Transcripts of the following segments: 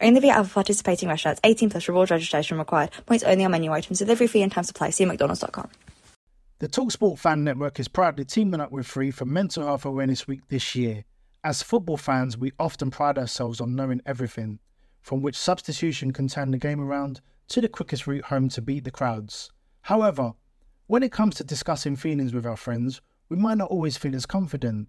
Only via other participating restaurants. 18 plus reward registration required. Points only on menu items. Delivery fee and time supply. See mcdonalds.com. The Talksport Fan Network is proudly teaming up with Free for Mental Health Awareness Week this year. As football fans, we often pride ourselves on knowing everything, from which substitution can turn the game around to the quickest route home to beat the crowds. However, when it comes to discussing feelings with our friends, we might not always feel as confident.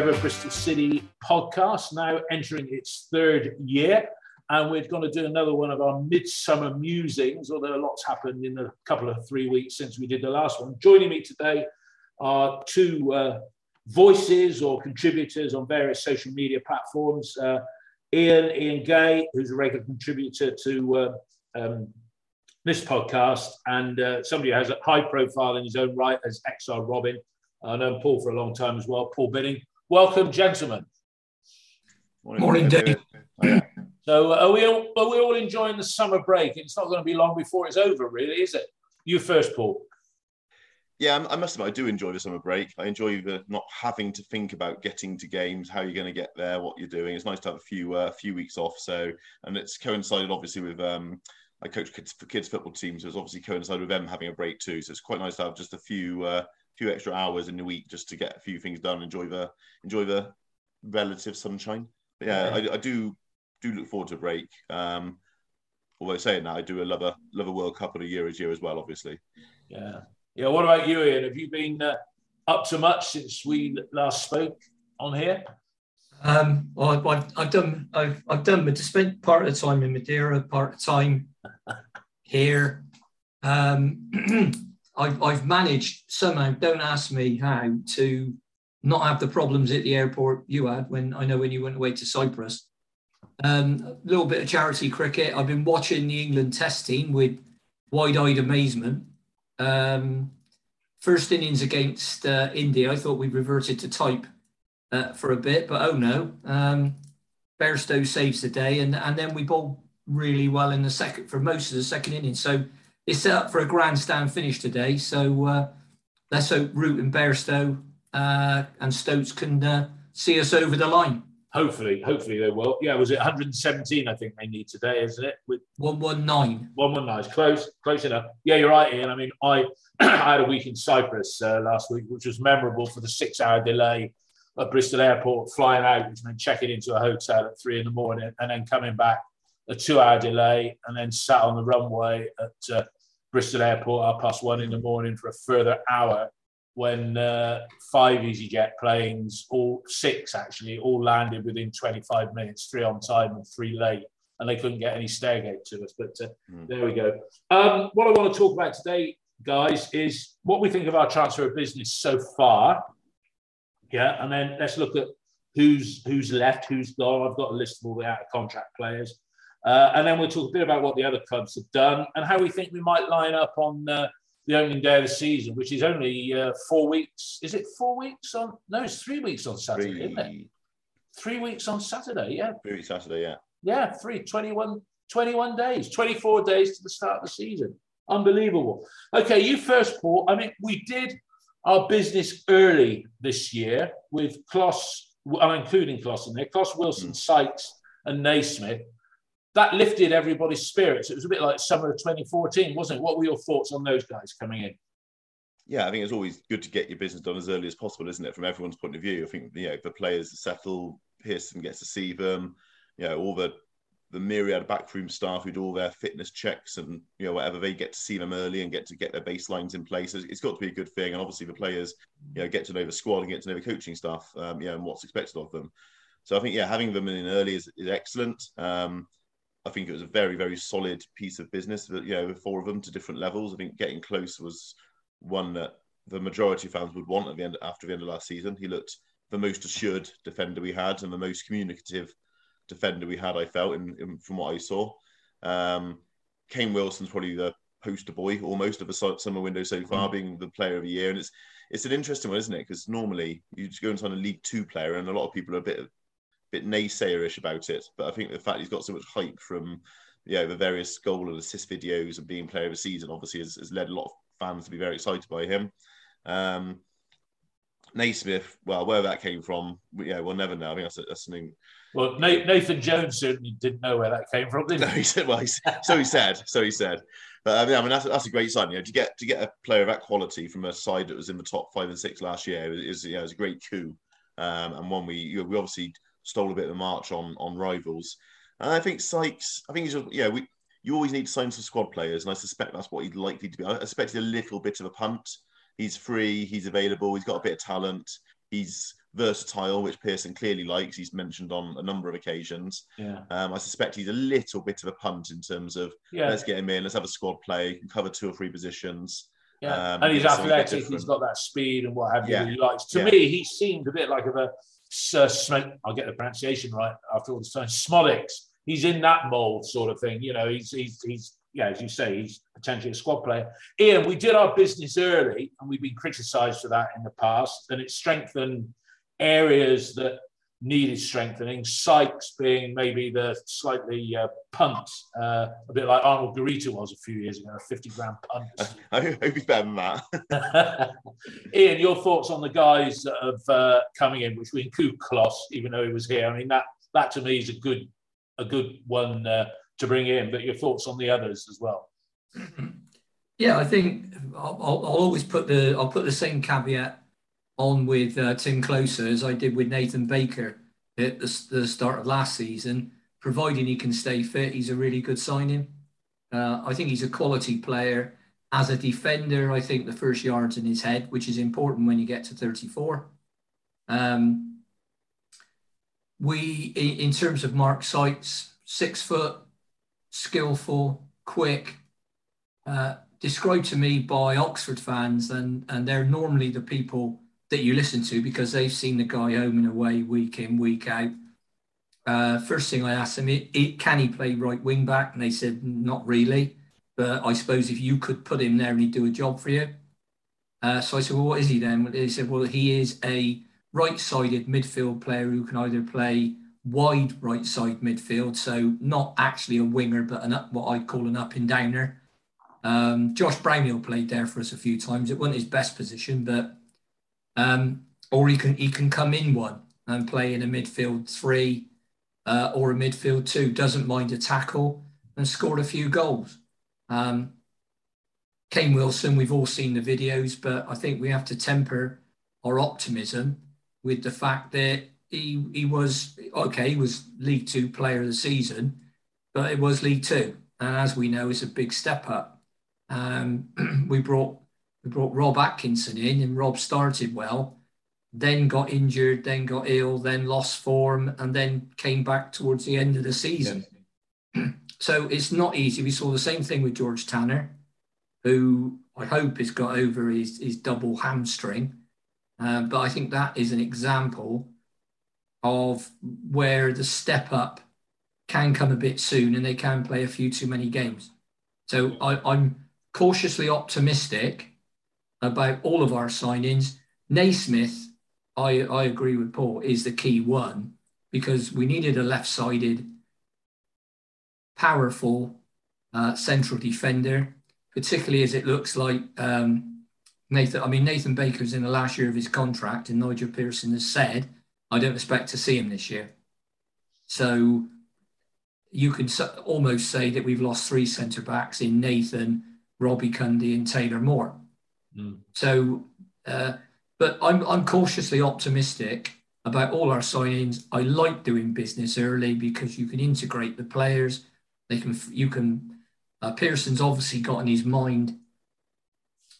Forever Bristol City podcast, now entering its third year. And we're going to do another one of our midsummer musings, although a lot's happened in a couple of three weeks since we did the last one. Joining me today are two uh, voices or contributors on various social media platforms. Uh, Ian, Ian Gay, who's a regular contributor to uh, um, this podcast, and uh, somebody who has a high profile in his own right as Exiled Robin. I know Paul for a long time as well. Paul Binning. Welcome, gentlemen. Morning, Morning Dave. So, uh, are we all, are we all enjoying the summer break? It's not going to be long before it's over, really, is it? You first, Paul. Yeah, I must admit, I do enjoy the summer break. I enjoy the not having to think about getting to games, how you're going to get there, what you're doing. It's nice to have a few uh, few weeks off. So, and it's coincided obviously with um, I coach kids for kids football teams, so it's obviously coincided with them having a break too. So it's quite nice to have just a few uh, few extra hours in the week just to get a few things done, enjoy the enjoy the relative sunshine. But yeah, I, I, do do look forward to a break. Um, although saying that, I do love a love a World Cup of a year as year as well, obviously. Yeah, yeah. What about you, Ian? Have you been uh, up to much since we last spoke on here? Um, well, I've, I've, done I've, I've done but spent part of the time in Madeira, part of the time here. Um, I've, I've managed somehow, don't ask me how, to not have the problems at the airport you had when I know when you went away to Cyprus. Um, a little bit of charity cricket. I've been watching the England test team with wide eyed amazement. Um, first innings against uh, India, I thought we reverted to type uh, for a bit, but oh no. Um, saves the day, and, and then we bowled really well in the second for most of the second innings. So it's set up for a grandstand finish today. So uh, let's hope Root and Bairstow uh, and Stokes can uh, see us over the line. Hopefully, hopefully they will. Yeah, was it 117? I think they need today, isn't it? With 119. 119 close, close enough. Yeah, you're right, Ian. I mean, I, I had a week in Cyprus uh, last week, which was memorable for the six-hour delay at Bristol Airport, flying out, which meant checking into a hotel at three in the morning, and then coming back a two-hour delay, and then sat on the runway at uh, Bristol Airport half past one in the morning for a further hour when uh, five EasyJet planes, all six actually, all landed within 25 minutes, three on time and three late, and they couldn't get any stairgate to us. But uh, mm. there we go. Um, what I want to talk about today, guys, is what we think of our transfer of business so far. Yeah, and then let's look at who's who's left, who's gone. I've got a list of all the out of contract players. Uh, and then we'll talk a bit about what the other clubs have done and how we think we might line up on uh, the opening day of the season, which is only uh, four weeks. Is it four weeks on? No, it's three weeks on Saturday, three. isn't it? Three weeks on Saturday, yeah. Three weeks Saturday, yeah. Yeah, three, 21, 21 days, 24 days to the start of the season. Unbelievable. Okay, you first, Paul. I mean, we did our business early this year with Klose I'm including Klose in there, Klose, Wilson, mm. Sykes, and Naismith, that lifted everybody's spirits. It was a bit like summer of 2014, wasn't it? What were your thoughts on those guys coming in? Yeah, I think it's always good to get your business done as early as possible, isn't it? From everyone's point of view, I think you know the players settle, Pearson gets to see them, you know, all the the myriad backroom staff who do all their fitness checks and you know whatever they get to see them early and get to get their baselines in place. It's got to be a good thing, and obviously the players, you know, get to know the squad and get to know the coaching staff, um, you know, and what's expected of them. So I think yeah, having them in early is, is excellent. Um, I think it was a very very solid piece of business. That you know, four of them to different levels. I think getting Klose was one that the majority of fans would want at the end after the end of last season. He looked the most assured defender we had and the most communicative defender we had. I felt in, in from what I saw. Um, Kane Wilson's probably the poster boy almost of a summer window so far, mm. being the player of the year, and it's it's an interesting one, isn't it? Because normally you just go and sign a League Two player, and a lot of people are a bit bit naysayerish about it. But I think the fact he's got so much hype from yeah the various goal and assist videos and being player of the season obviously has, has led a lot of fans to be very excited by him. Um, Naismith, well, where that came from, yeah, we'll never know. I think that's, that's something. Well, Nathan Jones certainly didn't know where that came from, did he? No, he said, well, he, so he said, so he said. But I mean, I mean that's, that's a great sign. You know, to get to get a player of that quality from a side that was in the top five and six last year is, you know, is a great coup, um, and one we you know, we obviously stole a bit of the march on on rivals. And I think Sykes, I think he's yeah, we you always need to sign some squad players, and I suspect that's what he'd likely to be. I expected a little bit of a punt He's free. He's available. He's got a bit of talent. He's versatile, which Pearson clearly likes. He's mentioned on a number of occasions. Yeah. Um, I suspect he's a little bit of a punt in terms of yeah. let's get him in, let's have a squad play, can cover two or three positions. Yeah, um, and he's athletic. He's got that speed and what have you. Yeah. He likes. To me, he seemed a bit like of a Sir Sm- I'll get the pronunciation right after all this time. Szmodics. He's in that mold, sort of thing. You know, he's he's he's yeah, as you say, he's potentially a squad player. Ian, we did our business early, and we've been criticised for that in the past, and it strengthened areas that needed strengthening. Sykes being maybe the slightly uh, punt, uh, a bit like Arnold Garita was a few years ago, a 50 grand punt. I hope he's better than that. Ian, your thoughts on the guys that have uh, coming in, which we include Klose, even though he was here. I mean, that that to me is a good a good one uh, to bring in, but your thoughts on the others as well. Yeah, I think I'll, I'll always put the I'll put the same caveat on with uh, Timm Klose as I did with Nathan Baker at the, the, start of last season. Providing he can stay fit, he's a really good signing. Uh, I think he's a quality player. As a defender, I think the first yard's in his head, which is important when you get to 34. Um, we, in, terms of Mark Sykes, six foot, skillful, quick, uh, described to me by Oxford fans, and, and they're normally the people that you listen to because they've seen the guy home and away week in, week out. Uh, first thing I asked them, it, it, can he play right wing back? And they said, not really. But I suppose if you could put him there and he'd do a job for you. Uh, so I said, well, what is he then? They said, well, he is a right sided midfield player who can either play wide right side midfield, so not actually a winger, but an up, what I'd call an up and downer. Um, Josh Brownhill played there for us a few times. It wasn't his best position, but um, or he can he can come in one and play in a midfield three uh, or a midfield two. Doesn't mind a tackle and scored a few goals. Um, Kane Wilson, we've all seen the videos, but I think we have to temper our optimism with the fact that he he was okay. He was League Two Player of the Season, but it was League Two, and as we know, it's a big step up. Um, we brought we brought Rob Atkinson in, and Rob started well, then got injured, then got ill, then lost form, and then came back towards the end of the season. So it's not easy. We saw the same thing with George Tanner, who I hope has got over his, his double hamstring. Uh, but I think that is an example of where the step up can come a bit soon and they can play a few too many games. So I, I'm cautiously optimistic about all of our signings. Naismith, I, I agree with Paul, is the key one because we needed a left sided, powerful uh, central defender, particularly as it looks like um, Nathan. I mean, Nathan Baker's in the last year of his contract, and Nigel Pearson has said I don't expect to see him this year. So you can almost say that we've lost three centre backs in Nathan, Robbie Cundy, and Taylor Moore. Mm. So, uh, but I'm I'm cautiously optimistic about all our signings. I like doing business early because you can integrate the players. They can you can. Uh, Pearson's obviously got in his mind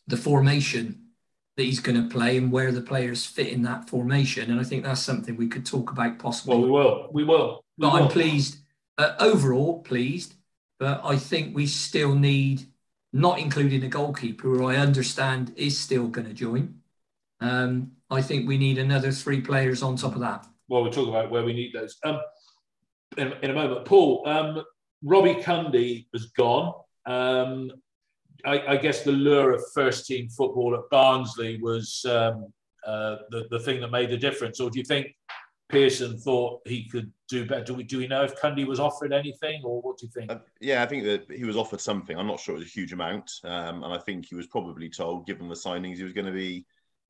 the formation that he's going to play and where the players fit in that formation. And I think that's something we could talk about possibly. Well, we will. We will. We but will. I'm pleased. Uh, overall, pleased. But I think we still need, not including the goalkeeper, who I understand is still going to join. Um, I think we need another three players on top of that. Well, we'll talk about where we need those um, in, in, a moment. Paul, um, Robbie Cundy has gone. Um, I, I, guess the lure of first team football at Barnsley was um, uh, the, the thing that made the difference. Or do you think Pearson thought he could do better? Do we, do we know if Cundy was offered anything or what do you think? Uh, yeah, I think that he was offered something. I'm not sure it was a huge amount. Um, and I think he was probably told, given the signings, he was going to be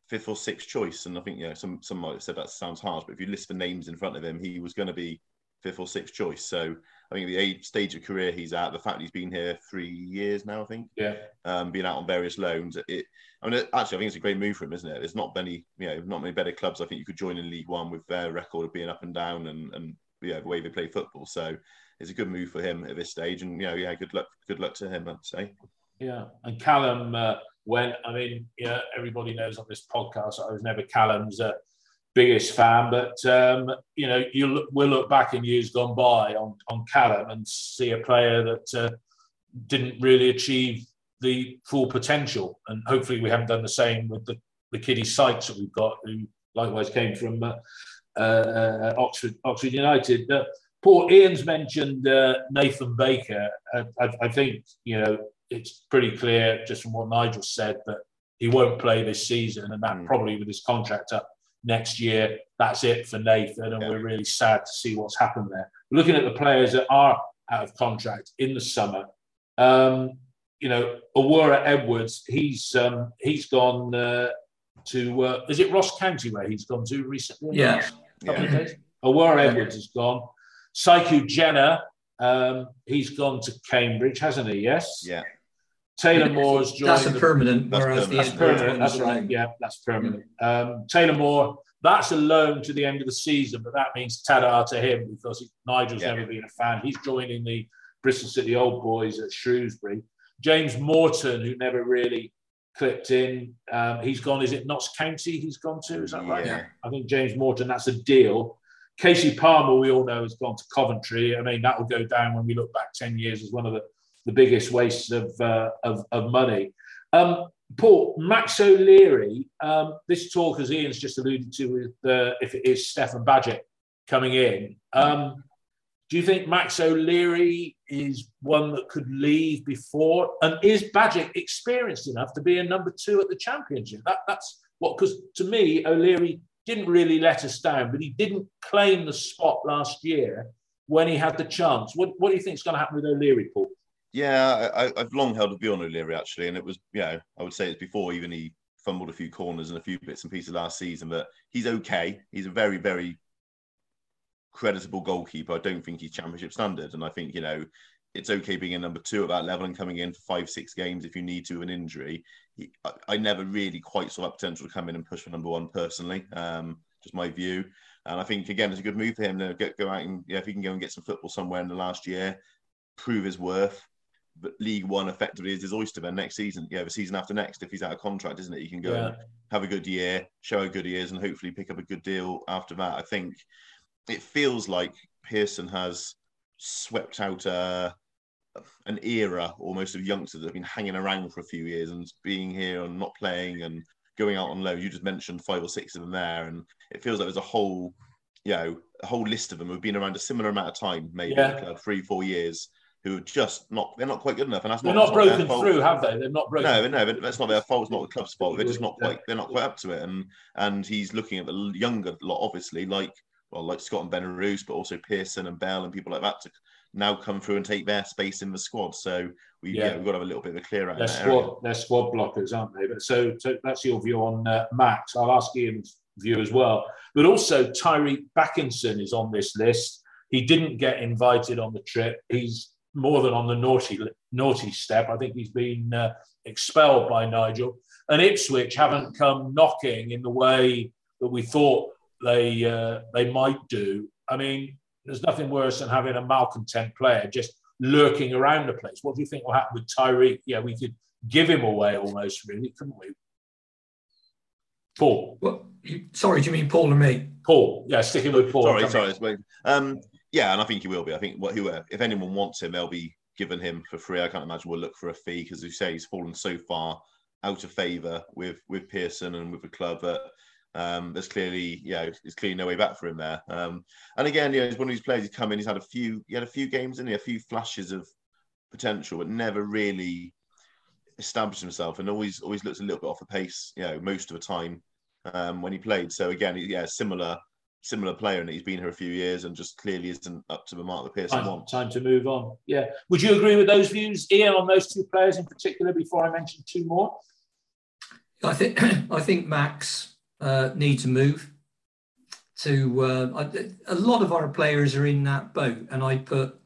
fifth or sixth choice. And I think, yeah, some, some might have said that sounds harsh, but if you list the names in front of him, he was going to be fifth or sixth choice. So I think the age, stage of career he's at, the fact he's been here three years now, I think. Yeah. Um, being out on various loans, it. I mean, actually, I think it's a great move for him, isn't it? There's not many, you know, not many better clubs. I think you could join in League One with their record of being up and down and and yeah, the way they play football. So it's a good move for him at this stage, and you know, yeah, good luck, good luck to him, I'd say. Yeah, and Callum uh, went. I mean, yeah, everybody knows on this podcast I was never Callum's. Uh, biggest fan, but um, you know, you look, we'll look back in years gone by on on Callum and see a player that uh, didn't really achieve the full potential, and hopefully we haven't done the same with the the kiddie Sykes that we've got, who likewise came from uh, uh, Oxford Oxford United. Uh, Paul Ian's mentioned uh, Nathan Baker. I, I, think you know it's pretty clear just from what Nigel said that he won't play this season, and that mm. probably with his contract up next year, that's it for Nathan, and yeah. we're really sad to see what's happened there. Looking at the players that are out of contract in the summer, um, you know, Owura Edwards, he's um, he's gone uh, to uh, is it Ross County where he's gone to recently? Yeah. yeah. Owura Edwards has gone. Saikou Janneh, um, he's gone to Cambridge, hasn't he? Yes. Yeah. Taylor Moore's joined. That's a permanent. That's permanent. That's, permanent. that's right. Yeah, that's permanent. Um, Taylor Moore, that's a loan to the end of the season, but that means tada to him because Nigel's yeah. never been a fan. He's joining the Bristol City Old Boys at Shrewsbury. James Morton, who never really clipped in, um, he's gone. Is it Notts County he's gone to? Is that right? Yeah. I think James Morton, that's a deal. Casey Palmer, we all know, has gone to Coventry. I mean, that will go down when we look back 10 years as one of the the biggest waste of, uh, of, of, money. Um, Paul, Max O'Leary, um, this talk, as Ian's just alluded to, with uh, if it is Stefan Bajic coming in, um, do you think Max O'Leary is one that could leave before? And is Bajic experienced enough to be a number two at the championship? That, that's what, because to me, O'Leary didn't really let us down, but he didn't claim the spot last year when he had the chance. What, what do you think is going to happen with O'Leary, Paul? Yeah, I, have long held a view on O'Leary actually, and it was, you know, I would say it's before even he fumbled a few corners and a few bits and pieces last season, but he's okay. He's a very, very creditable goalkeeper. I don't think he's championship standard, and I think you know it's okay being a number two at that level and coming in for five, six games if you need to an injury. He, I, I, never really quite saw that potential to come in and push for number one personally. Um, just my view. And I think again, it's a good move for him to get, go out and yeah, if he can go and get some football somewhere in the last year, prove his worth League One effectively is his oyster then next season. Yeah, the season after next, if he's out of contract, isn't it? He can go yeah. and have a good year, show how good he is, and hopefully pick up a good deal after that. I think it feels like Pearson has swept out a, an era almost of youngsters that have been hanging around for a few years and being here and not playing and going out on loan. You just mentioned five or six of them there, and it feels like there's a whole, you know, a whole list of them who've been around a similar amount of time, maybe yeah. like, uh, three, four years, who are just not they're not quite good enough, and that's they're not, not broken through, have they? They're not broken. No, no, that's not their fault. It's not the club's fault. They're just not quite they're not quite up to it, and and he's looking at the younger lot, obviously, like well, like Scott and Benarous, but also Pearson and Bell and people like that to now come through and take their space in the squad. So we yeah, yeah we've got to have a little bit of a clear out. They're squad area. they're squad blockers, aren't they? But so, so that's your view on uh, Max. I'll ask Ian's view as well. But also, Tyreeq Bakinson is on this list. He didn't get invited on the trip. He's more than on the naughty naughty step. I think he's been uh, expelled by Nigel. And Ipswich haven't come knocking in the way that we thought they uh, they might do. I mean, there's nothing worse than having a malcontent player just lurking around the place. What do you think will happen with Tyreeq? Yeah, we could give him away almost, really, couldn't we? Paul. Well, sorry, do you mean Paul and me? Paul. Yeah, sticking with Paul. Sorry, sorry. Um, yeah, and I think he will be. I think what whoever, if anyone wants him, they'll be given him for free. I can't imagine we'll look for a fee because, you say, he's fallen so far out of favour with with Pearson and with the club that um, there's clearly, yeah, there's clearly no way back for him there. Um, and again, you know, he's one of these players. He's come in. He's had a few. He had a few games in a few flashes of potential, but never really established himself, and always always looks a little bit off the pace. You know, most of the time um, when he played. So again, yeah, similar similar player, and he's been here a few years and just clearly isn't up to the mark that Pearson time, wants. Time to move on. Yeah. Would you agree with those views, Ian, on those two players in particular? Before I mention two more, I think I think Max uh, need to move. To uh, a lot of our players are in that boat, and I put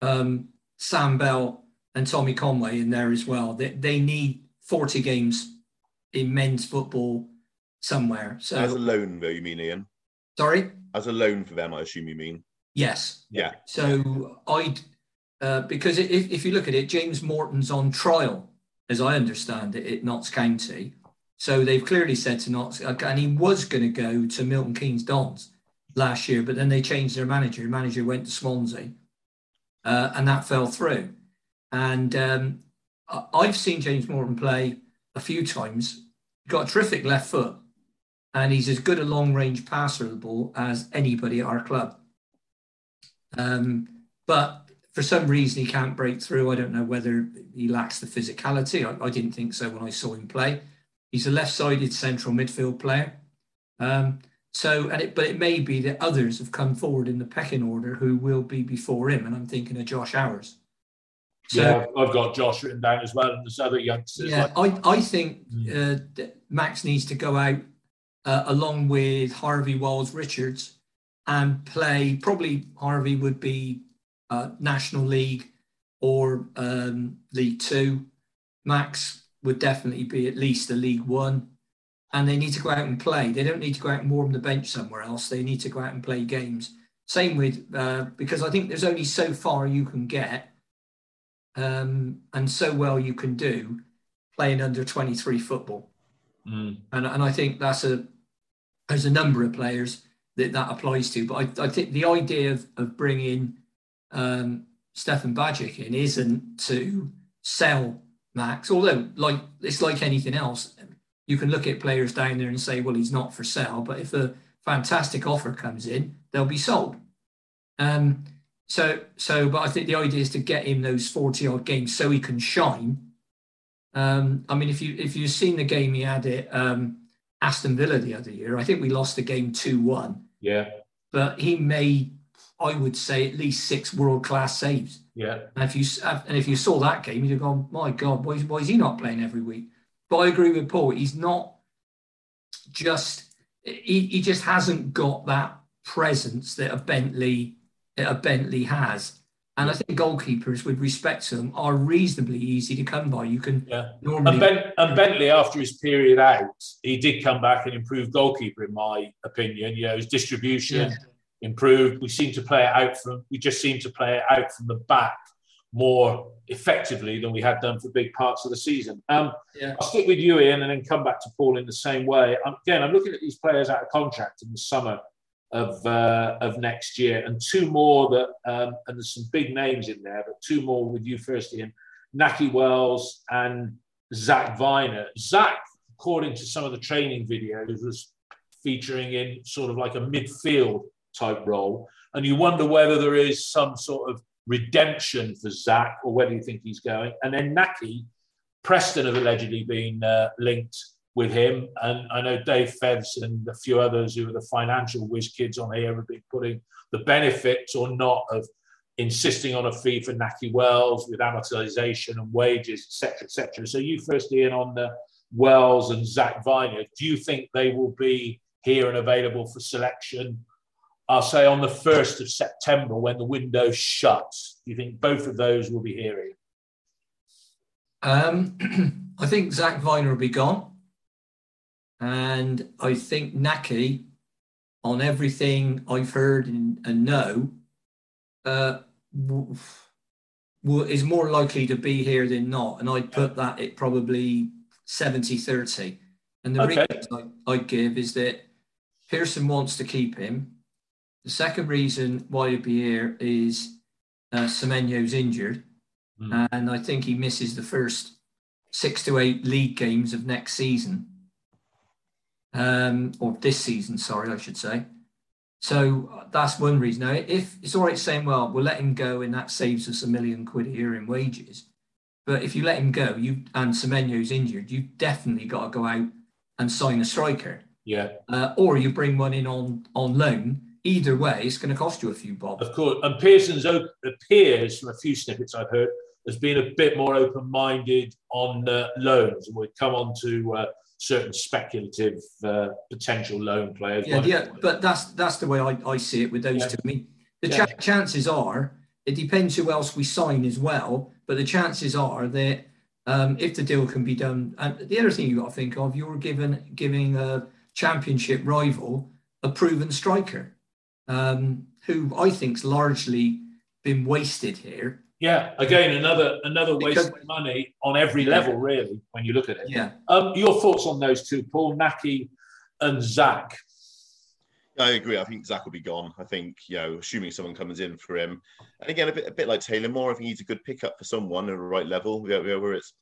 um, Sam Bell and Tommy Conway in there as well. They, they need 40 games in men's football somewhere. So as a loan, though, you mean Ian? Sorry, as a loan for them, I assume you mean. Yes. Yeah. So I'd uh, because if, if you look at it, James Morton's on trial, as I understand it, at Notts County. So they've clearly said to Notts, and he was going to go to Milton Keynes Dons last year, but then they changed their manager. The manager went to Swansea, uh, and that fell through. And um, I've seen James Morton play a few times. Got a terrific left foot, and he's as good a long range passer of the ball as anybody at our club. Um, but for some reason, he can't break through. I don't know whether he lacks the physicality. I, I didn't think so when I saw him play. He's a left-sided central midfield player. Um, so, and it, but it may be that others have come forward in the pecking order who will be before him, and I'm thinking of Josh Owers. So, yeah, I've got Josh written down as well, and there's other youngsters. Yeah, like- I, I think uh, Max needs to go out uh, along with Harvey Wiles-Richards and play. Probably Harvey would be uh, National League or um, League Two. Max would definitely be at least a League One. And they need to go out and play. They don't need to go out and warm the bench somewhere else. They need to go out and play games. Same with, uh, because I think there's only so far you can get um, and so well you can do playing under 23 football. Mm. And, and I think that's a, there's a number of players that that applies to. But I, I think the idea of, of bringing um, Stefan Bajic in isn't to sell Max. Although, like it's like anything else, you can look at players down there and say, well, he's not for sale. But if a fantastic offer comes in, they'll be sold. Um, so, so, but I think the idea is to get him those forty odd games so he can shine. Um, I mean, if you if you've seen the game he had it. um, Aston Villa the other year, I think we lost the game two one. Yeah. But he made, I would say, at least six world class saves. Yeah. And if you uh, and if you saw that game, you'd have gone, my God, why is, why is he not playing every week? But I agree with Paul. He's not just he, he just hasn't got that presence that a Bentley that a Bentley has. And I think goalkeepers, with respect to them, are reasonably easy to come by. You can yeah. normally. And, ben, and, Bentley, after his period out, he did come back and improve goalkeeper, in my opinion. You know, his distribution, yeah improved. We seem to play it out from we just seem to play it out from the back more effectively than we had done for big parts of the season. Um, yeah. I'll stick with you, Ian, and then come back to Paul in the same way. Um, again, I'm looking at these players out of contract in the summer of uh, of next year, and two more that um, and there's some big names in there, but two more with you first, Ian. Nahki Wells and Zak Vyner. Zak, according to some of the training videos, was featuring in sort of like a midfield type role. And you wonder whether there is some sort of redemption for Zak or whether you think he's going. And then Nahki. Preston have allegedly been uh, linked with him. And I know Dave Fevs and a few others who are the financial whiz kids on here have been putting the benefits or not of insisting on a fee for Nahki Wells with amortization and wages, etc., etc. So you first, Ian, on the Wells and Zak Vyner, do you think they will be here and available for selection. I'll say on the 1st of September when the window shuts. Do you think both of those will be hearing? Um, I think Zak Vyner will be gone. And I think Nahki, on everything I've heard and, and know, uh, w- w- is more likely to be here than not. And I'd put that at probably 70 30. And the Okay. reason I, I'd give is that Pearson wants to keep him. The second reason why he'd be here is uh, Semenyo's injured. Hmm. And I think he misses the first six to eight league games of next season. Um, or this season, sorry, I should say. So uh, that's one reason. Now, if it's all right saying, well, we'll let him go and that saves us a million quid a year in wages. But if you let him go, you and Semenyo's injured, you've definitely got to go out and sign a striker. Yeah, Uh, or you bring one in on, on loan. Either way, it's going to cost you a few bob. of course. And Pearson's op- appears, from a few snippets I've heard, has been a bit more open minded on uh, loans. And we'll come on to uh, certain speculative uh, potential loan players. Yeah, yeah, but that's that's the way I, I see it with those Yeah. two. I mean, the Yeah. cha- chances are it depends who else we sign as well, but the chances are that um, if the deal can be done, and the other thing you got to think of, you're given giving a championship rival a proven striker, um, who I think's largely been wasted here. Yeah, again, another another waste Because- of money on every level, really, when you look at it. Yeah, Um, your thoughts on those two, Paul, Nahki and Zak? I agree. I think Zak will be gone. I think, you know, assuming someone comes in for him. And again, a bit, a bit like Taylor Moore, I think he's a good pickup for someone at the right level, you know, whether it's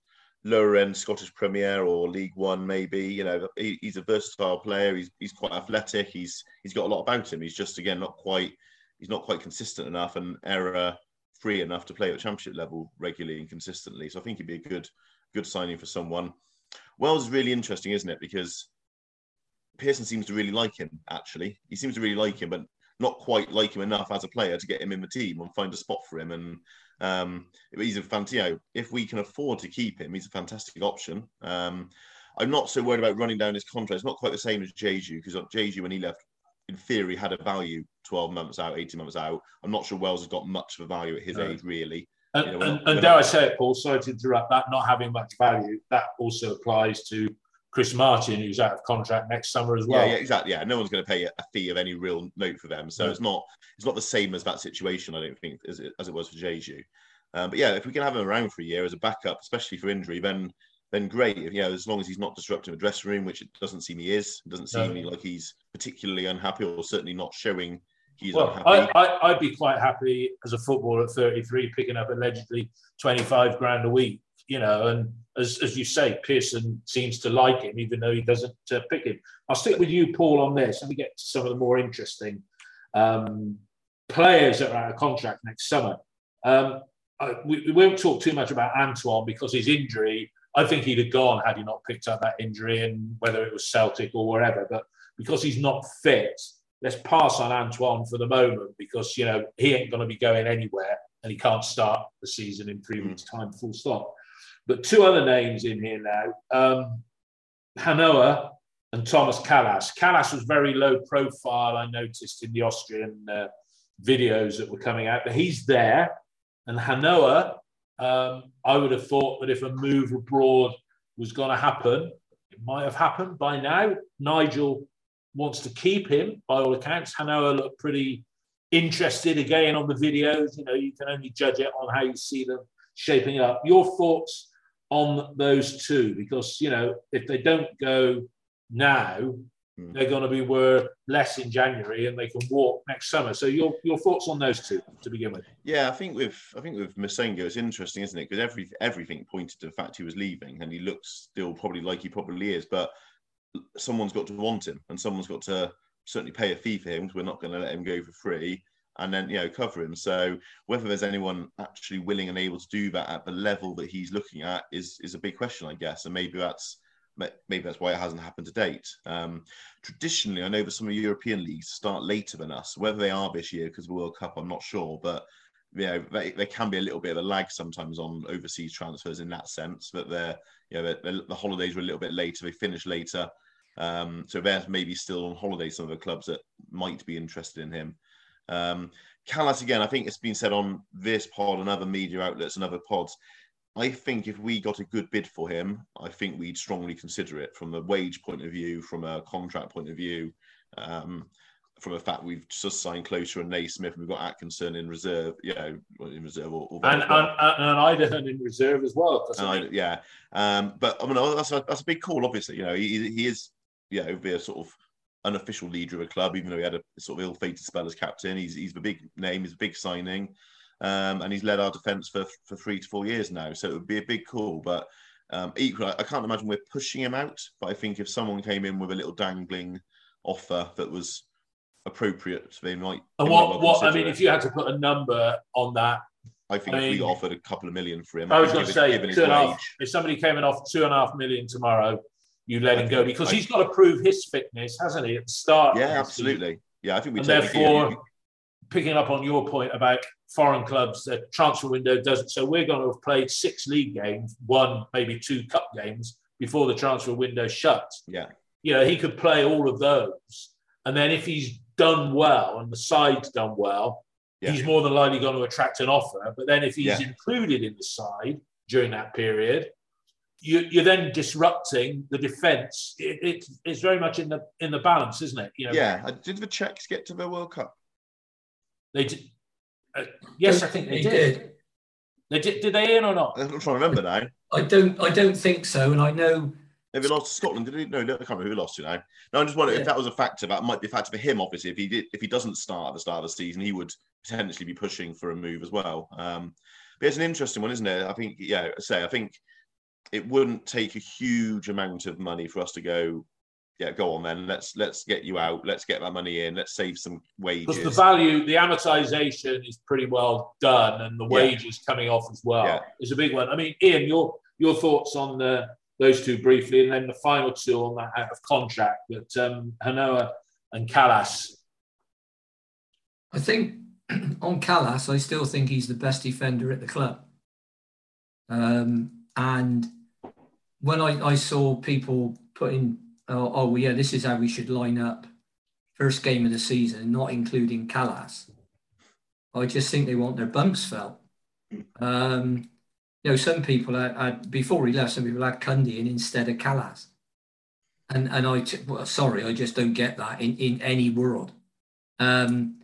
lower end Scottish Premier or League One, maybe. You know, he, he's a versatile player. He's he's quite athletic. He's he's got a lot about him. He's just again not quite he's not quite consistent enough and error free enough to play at championship level regularly and consistently. So I think he'd be a good good signing for someone. Wells is really interesting, isn't it? Because Pearson seems to really like him. Actually, he seems to really like him, but not quite like him enough as a player to get him in the team and find a spot for him. And um, he's a fantastic. If we can afford to keep him, he's a fantastic option. Um, I'm not so worried about running down his contract. It's not quite the same as Jeju because Jeju, when he left, in theory, had a value 12 months out, 18 months out. I'm not sure Wells has got much of a value at his No. age, really. And, Yeah, we're and, not- and dare I say it, Paul, sorry to interrupt, that not having much value, that also applies to Chris Martin, who's out of contract next summer as well. Yeah, yeah, exactly. Yeah, no one's going to pay a a fee of any real note for them, so No. it's not it's not the same as that situation. I don't think as it, as it was for Jeju. Um, but yeah, if we can have him around for a year as a backup, especially for injury, then then great. You know, as long as he's not disrupting the dressing room, which it doesn't seem he is. It doesn't seem No. like he's particularly unhappy, or certainly not showing he's Well, unhappy. I, I, I'd be quite happy as a footballer at 33 picking up allegedly 25 grand a week, you know, and as, as you say, Pearson seems to like him, even though he doesn't uh, pick him. I'll stick with you, Paul, on this. Let me get to some of the more interesting um, players that are out of contract next summer. Um, I, we, we won't talk too much about Antoine because his injury, I think he'd have gone had he not picked up that injury and whether it was Celtic or wherever. But because he's not fit, let's pass on Antoine for the moment because you know he ain't going to be going anywhere and he can't start the season in three weeks' time, full stop. But two other names in here now: um, Han-Noah and Tomas Kalas. Kalas was very low profile, I noticed in the Austrian uh, videos that were coming out, but he's there. And Han-Noah, um, I would have thought that if a move abroad was going to happen, it might have happened by now. Nigel wants to keep him by all accounts. Han-Noah looked pretty interested again on the videos. You know, you can only judge it on how you see them shaping up. Your thoughts on those two? Because, you know, if they don't go now, Hmm. they're going to be worth less in January and they can walk next summer. So your your thoughts on those two to begin with? Yeah, I think with I think with Massengo, it's interesting, isn't it? Because every everything pointed to the fact he was leaving, and he looks still probably like he probably is. But someone's got to want him, and someone's got to certainly pay a fee for him. Because we're not going to let him go for free, and then you know cover him. So whether there's anyone actually willing and able to do that at the level that he's looking at is is a big question, I guess. And maybe that's maybe that's why it hasn't happened to date. Um, traditionally, I know that some of European leagues start later than us. Whether they are this year because of the World Cup, I'm not sure, but you know, they, there can be a little bit of a lag sometimes on overseas transfers in that sense. That they're, you know, the, the holidays were a little bit later, they finish later. Um, so there's maybe still on holiday some of the clubs that might be interested in him. Um, Kalas again, I think it's been said on this pod and other media outlets and other pods. I think if we got a good bid for him, I think we'd strongly consider it from a wage point of view, from a contract point of view, um, from the fact we've just signed Klose and Naismith, and we've got Atkinson in reserve, you know, in reserve or, or and, well. and, and in reserve as well. I, yeah, um, but I mean that's a, that's a big call. Obviously, you know, he, he is, yeah, he'll be a sort of unofficial leader of a club, even though he had a sort of ill-fated spell as captain. He's he's a big name, he's a big signing. Um, and he's led our defence for, for three to four years now. So it would be a big call. But um, equally, I can't imagine we're pushing him out. But I think if someone came in with a little dangling offer that was appropriate, they might. And what, what I mean, it. if you had to put a number on that, I think I mean, if we offered a couple of million for him, I was going to say, two and half, if somebody came in off two and a half million tomorrow, you let I him go because he's got to prove his fitness, hasn't he, at the start? Yeah, absolutely. Yeah, I think we. And therefore, picking up on your point about foreign clubs, the transfer window doesn't. So we're going to have played six league games, one maybe two cup games before the transfer window shuts. Yeah, you know he could play all of those, and then if he's done well and the side's done well, yeah. he's more than likely going to attract an offer. But then if he's yeah. included in the side during that period, you, are then disrupting the defence. It, it, it's very much in the in the balance, isn't it? You know, yeah. Uh, did the Czechs get to the World Cup? They did. Uh, yes, I think they, they did. did. They did. Did they in or not? I'm trying to remember now. I don't. I don't think so. And I know. If he lost to Scotland, did he? No, I can't remember who lost to now. No, I'm just wondering yeah. if that was a factor. That might be a factor for him. Obviously, if he did, if he doesn't start at the start of the season, he would potentially be pushing for a move as well. Um, but it's an interesting one, isn't it? I think. Yeah, I say I think it wouldn't take a huge amount of money for us to go yeah, go on then. Let's let's get you out. Let's get that money in. Let's save some wages. Because the value, the amortization is pretty well done, and the wages yeah. coming off as well yeah. is a big one. I mean, Ian, your your thoughts on the, those two briefly, and then the final two on that out of contract, but um, Han-Noah and Kalas. I think on Kalas, I still think he's the best defender at the club. Um, and when I, I saw people putting oh, oh yeah, this is how we should line up first game of the season, not including Kalas. I just think they want their bumps felt. Um, you know, some people had, had, before he left, some people had Cundy in instead of Kalas. And and I well, sorry, I just don't get that in, in any world. Um,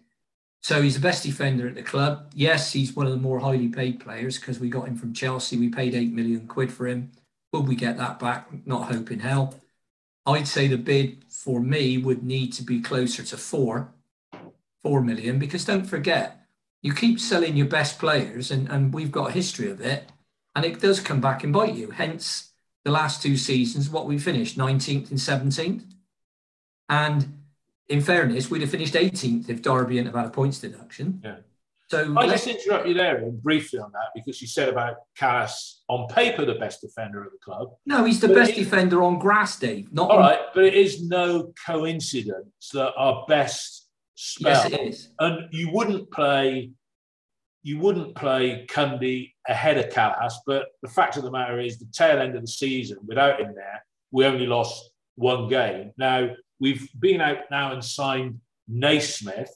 so he's the best defender at the club. Yes, he's one of the more highly paid players because we got him from Chelsea. We paid eight million quid for him. Will we get that back? Not hope in hell. I'd say the bid for me would need to be closer to four, four million, because don't forget, you keep selling your best players, and, and we've got a history of it, and it does come back and bite you. Hence, the last two seasons, what we finished 19th and 17th. And in fairness, we'd have finished 18th if Derby hadn't had a points deduction. Yeah. So I just interrupt you there and briefly on that because you said about Kalas on paper the best defender of the club. No, he's the best defender on grass, Dave. Not all on... right, but it is no coincidence that our best spell yes, it is. and you wouldn't play you wouldn't play Cundy ahead of Kalas, but the fact of the matter is the tail end of the season without him there, we only lost one game. Now we've been out now and signed Naismith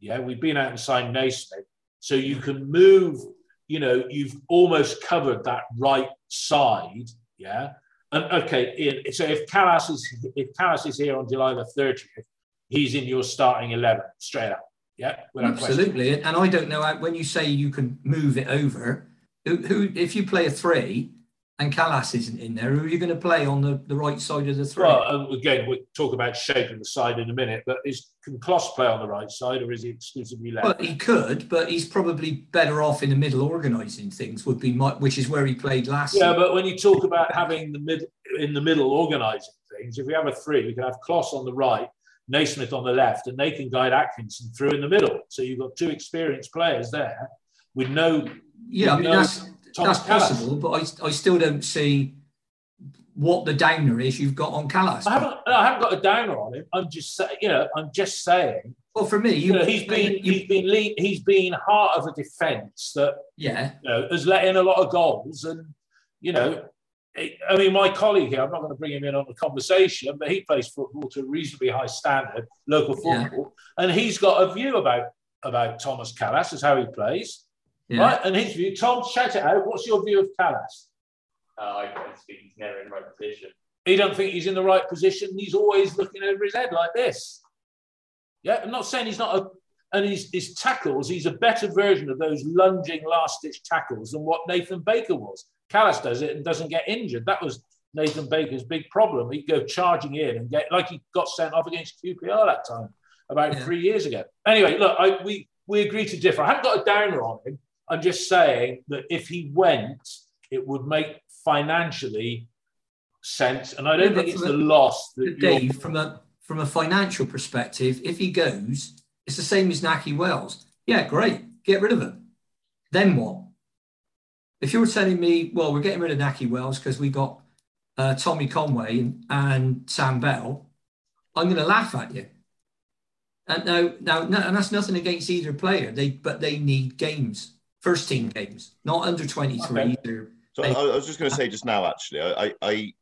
yeah, we've been out and signed Naismith. So you can move, you know, you've almost covered that right side. Yeah. And okay, Ian, so if Kalas is if Kalas is here on July the 30th, he's in your starting 11 straight up. Yeah. Absolutely. Question. And I don't know when you say you can move it over, who, who if you play a three, and Kalas isn't in there, who are you going to play on the, the right side of the three? Well, um, again, we'll talk about shaping the side in a minute, but is can Klose play on the right side or is he exclusively left? Well, he could, but he's probably better off in the middle organising things, would be my, which is where he played last Yeah, but when you talk about having the mid in the middle organising things, if we have a three, we can have Klose on the right, Naismith on the left, and they can guide Atkinson through in the middle. So you've got two experienced players there with no. Yeah, with I mean, no, that's Thomas that's Kalas. possible, but I, I still don't see what the downer is you've got on Kalas. I haven't, I haven't got a downer on him. I'm just saying, you know, I'm just saying. Well, for me, you, you know, he's been you, he's been lead, he's been heart of a defence that yeah you know, has let in a lot of goals, and you know, I mean, my colleague here, I'm not going to bring him in on the conversation, but he plays football to a reasonably high standard, local football, yeah. and he's got a view about about Tomas Kalas as how he plays, yeah. right? And his view, Tom, shout it out. What's your view of Kalas? Uh, I don't think he's never in the right position. He don't think he's in the right position. He's always looking over his head like this. Yeah, I'm not saying he's not a, and his, his tackles, he's a better version of those lunging last ditch tackles than what Nathan Baker was. Kalas does it and doesn't get injured. That was Nathan Baker's big problem. He'd go charging in and get like he got sent off against QPR that time about yeah. three years ago. Anyway, look, I, we we agree to differ. I haven't got a downer on him. I'm just saying that if he went, it would make financially sense, and I don't think it's a, the loss. That Dave, from a from a financial perspective, if he goes, it's the same as Nahki Wells. Yeah, great, get rid of him. Then what? If you're telling me, well, we're getting rid of Nahki Wells because we got uh, Tommy Conway and, and Sam Bell, I'm going to laugh at you. And now, now, no, and that's nothing against either player. They, but they need games, first team games, not under 23. Okay. So I, I, was just going to say just now, actually, I, I,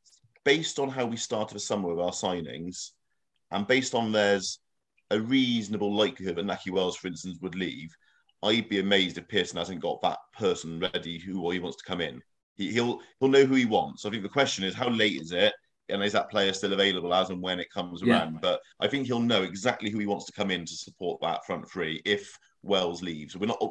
based on how we started the summer with our signings, and based on there's a reasonable likelihood that Nahki Wells, for instance, would leave. I'd be amazed if Pearson hasn't got that person ready who he wants to come in. He, will he'll know who he wants. I think the question is how late is it, and is that player still available as and when it comes yeah. around? But I think he'll know exactly who he wants to come in to support that front three if Wells leaves. We're not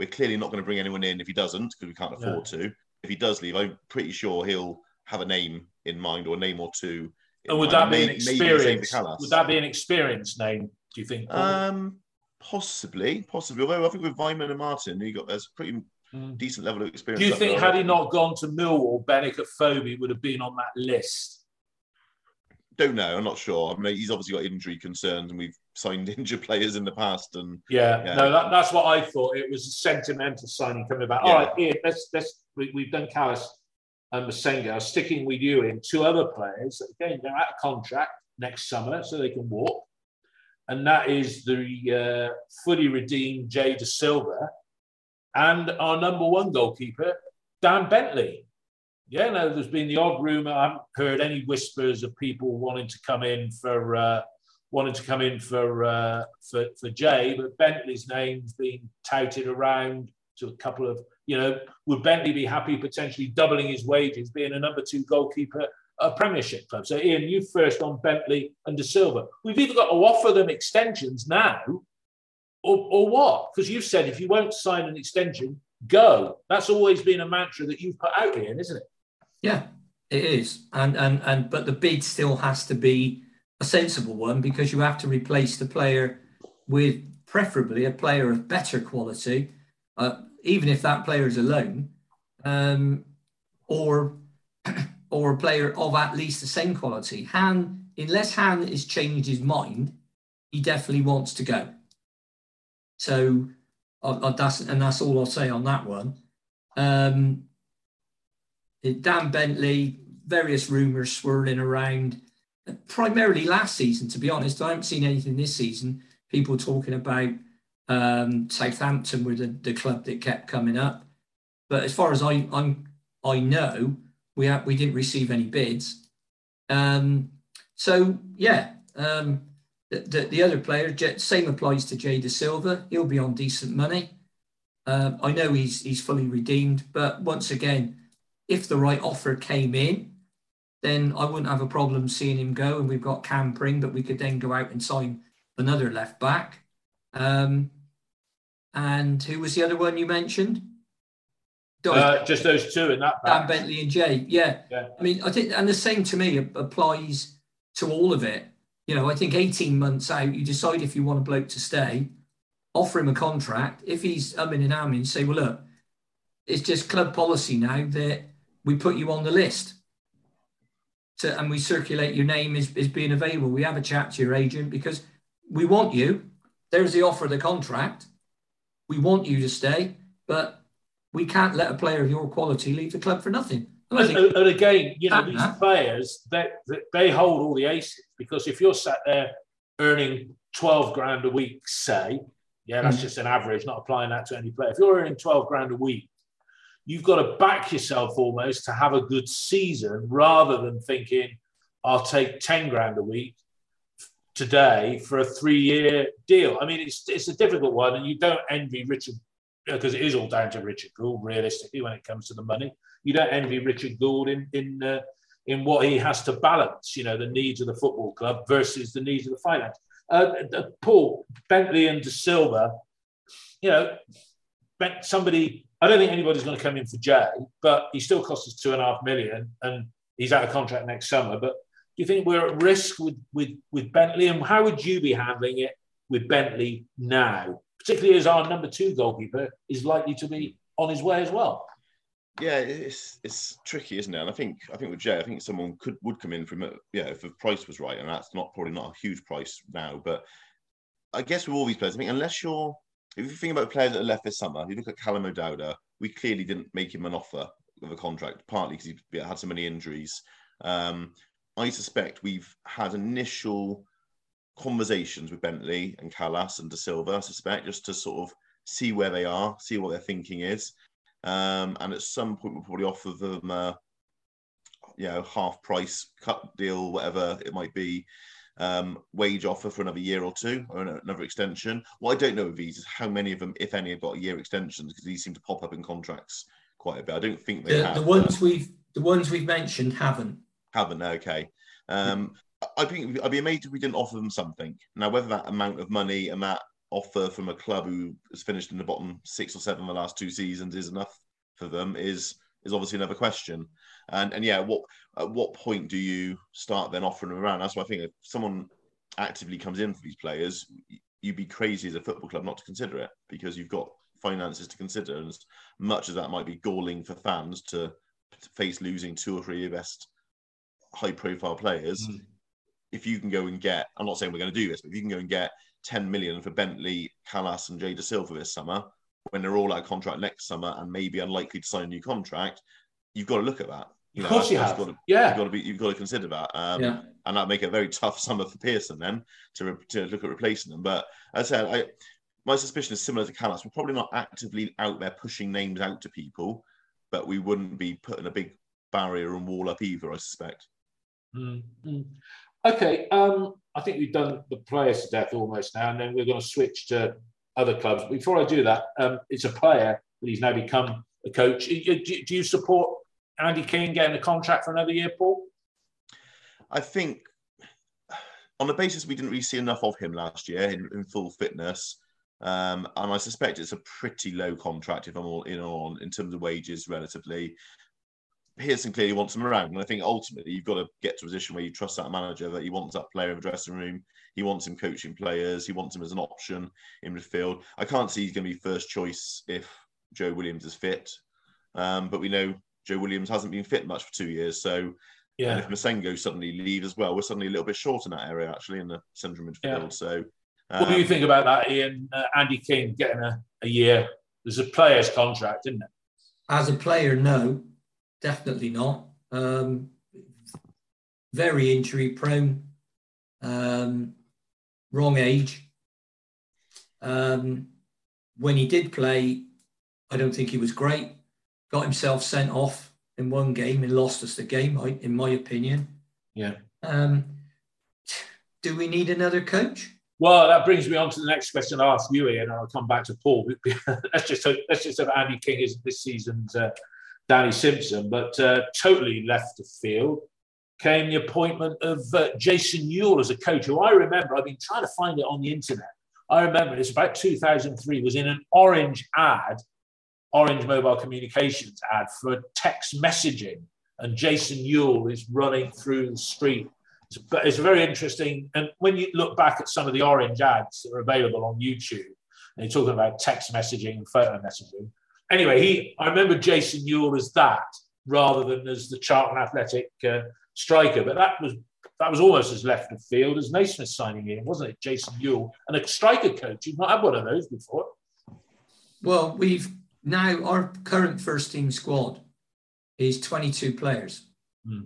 we're, clearly not going to bring anyone in if he doesn't because we can't afford to. If he does leave, I'm pretty sure he'll have a name in mind or a name or two. And would that be an experience? Would that be an experience name? Do you think? Um, Possibly, possibly. Although I think with Weimann and Martin, he got there's a pretty mm. decent level of experience. Do you think had he not gone to Millwall, Benik Afobe would have been on that list? Don't know. I'm not sure. I mean, he's obviously got injury concerns, and we've signed injured players in the past. And yeah, yeah. no, that, that's what I thought. It was a sentimental signing coming back. Yeah. All right, Ian, let's let's we, we've done Kalas and Massengo. Sticking with you in two other players. Again, they're out of contract next summer, so they can walk and that is the uh, fully redeemed Jay Dasilva and our number one goalkeeper, Dan Bentley. Yeah, no, there's been the odd rumor. I haven't heard any whispers of people wanting to come in for uh, wanting to come in for, uh, for for Jay, but Bentley's name's been touted around to a couple of. You know, would Bentley be happy potentially doubling his wages, being a number two goalkeeper at a Premiership club. So, Ian, you first on Bentley and Dasilva. We've either got to offer them extensions now or, or what? Because you've said if you won't sign an extension, go. That's always been a mantra that you've put out, Ian, isn't it? Yeah, it is. And, and, and but the bid still has to be a sensible one because you have to replace the player with preferably a player of better quality, uh, even if that player is alone, um, or or a player of at least the same quality. Han, unless Han has changed his mind, he definitely wants to go. So uh, that's and that's all I'll say on that one. Um, Dan Bentley, various rumours swirling around, primarily last season. To be honest, I haven't seen anything this season. People talking about um, Southampton were the, the club that kept coming up. But as far as I I'm, I know, we ha- we didn't receive any bids. Um, so yeah, um, the, the, the, other player, same applies to Jay Dasilva. He'll be on decent money. Uh, I know he's he's fully redeemed, but once again, if the right offer came in, then I wouldn't have a problem seeing him go. And we've got Cam Pring that we could then go out and sign another left back. Um, and who was the other one you mentioned? Uh, just those two in that. Dan Bentley and Jay. Yeah. yeah. I mean, I think, and the same to me applies to all of it. You know, I think 18 months out, you decide if you want a bloke to stay, offer him a contract. If he's umming and ahhing, say, well, look, it's just club policy now that we put you on the list. To, and we circulate your name is, as being available. We have a chat to your agent because we want you. There's the offer of the contract. We want you to stay, but we can't let a player of your quality leave the club for nothing. And, think, and, again, you know, these players they, they hold all the aces because if you're sat there earning 12 grand a week, say, yeah, that's mm. just an average, not applying that to any player. If you're earning 12 grand a week, you've got to back yourself almost to have a good season rather than thinking, I'll take 10 grand a week today for a three year deal. I mean, it's, it's a difficult one, and you don't envy Richard because it is all down to Richard Gould, realistically, when it comes to the money. You don't envy Richard Gould in, in, uh, in what he has to balance, you know, the needs of the football club versus the needs of the finance. Uh, uh, Paul, Bentley and Dasilva, you know, somebody, I don't think anybody's going to come in for Jay, but he still costs us two and a half million and he's out of contract next summer. But do you think we're at risk with, with, with Bentley? And how would you be handling it with Bentley now, particularly as our number two goalkeeper is likely to be on his way as well? Yeah, it's it's tricky, isn't it? And I think I think with Jay, I think someone could would come in from yeah if the price was right, and that's not probably not a huge price now. But I guess with all these players, I mean, unless you're if you think about the players that left this summer, you look at Callum O'Dowda, we clearly didn't make him an offer of a contract, partly because he had so many injuries. Um, I suspect we've had initial conversations with Bentley and Kalas and Dasilva, I suspect, just to sort of see where they are, see what their thinking is. Um, and at some point, we'll probably offer them, uh, you know, half price cut deal, whatever it might be, um, wage offer for another year or two or another extension. What I don't know with these is how many of them, if any, have got a year extensions because these seem to pop up in contracts quite a bit. I don't think they the, have. The ones we've the ones we've mentioned haven't. Haven't okay. Um, I think I'd be amazed if we didn't offer them something. Now, whether that amount of money and that offer from a club who has finished in the bottom six or seven the last two seasons is enough for them is is obviously another question. And and yeah, what at what point do you start then offering them around? That's why I think if someone actively comes in for these players, you'd be crazy as a football club not to consider it because you've got finances to consider. And as much as that might be galling for fans to face losing two or three of your best high profile players, mm. if you can go and get, I'm not saying we're going to do this, but if you can go and get 10 million for Bentley, Kalas, and Jay Dasilva this summer, when they're all out of contract next summer and maybe unlikely to sign a new contract, you've got to look at that. You know, of course, you have. Got to, yeah, you've got to be. You've got to consider that. Um, yeah. and that make it a very tough summer for Pearson then to, to look at replacing them. But as I said, I, my suspicion is similar to Kalas. We're probably not actively out there pushing names out to people, but we wouldn't be putting a big barrier and wall up either. I suspect. Mm-hmm. Okay, um, I think we've done the players to death almost now, and then we're going to switch to other clubs. Before I do that, um, it's a player that he's now become a coach. Do you support Andy King getting a contract for another year, Paul? I think on the basis we didn't really see enough of him last year in, in full fitness, um, and I suspect it's a pretty low contract if I'm all in on in terms of wages relatively. Pearson clearly wants him around. And I think ultimately you've got to get to a position where you trust that manager that he wants that player in the dressing room. He wants him coaching players. He wants him as an option in midfield. I can't see he's going to be first choice if Joe Williams is fit. Um, but we know Joe Williams hasn't been fit much for two years. So yeah. And if Massengo suddenly leaves as well, we're suddenly a little bit short in that area actually in the central midfield. Yeah. So um, what do you um, think about that, Ian? Uh, Andy King getting a, a year. There's a player's contract, isn't it? As a player, no definitely not. Um, very injury prone, um, wrong age. Um, when he did play, I don't think he was great. Got himself sent off in one game and lost us the game, in my opinion. Yeah. Um, do we need another coach? Well, that brings me on to the next question I'll ask you, Ian, and I'll come back to Paul. let's just hope, let's just have Andy King is this season's uh, Danny Simpson, but uh, totally left the field came the appointment of uh, Jason Euell as a coach, who I remember, I've been trying to find it on the internet. I remember it's about 2003, was in an orange ad, orange mobile communications ad for text messaging. And Jason Euell is running through the street. It's, it's very interesting. And when you look back at some of the orange ads that are available on YouTube, and you're talking about text messaging and photo messaging, anyway, he I remember Jason Euell as that rather than as the Charlton Athletic uh, striker. But that was that was almost as left of field as Naismith signing in, wasn't it? Jason Euell and a striker coach. You've not had one of those before. Well, we've now our current first team squad is 22 players, hmm.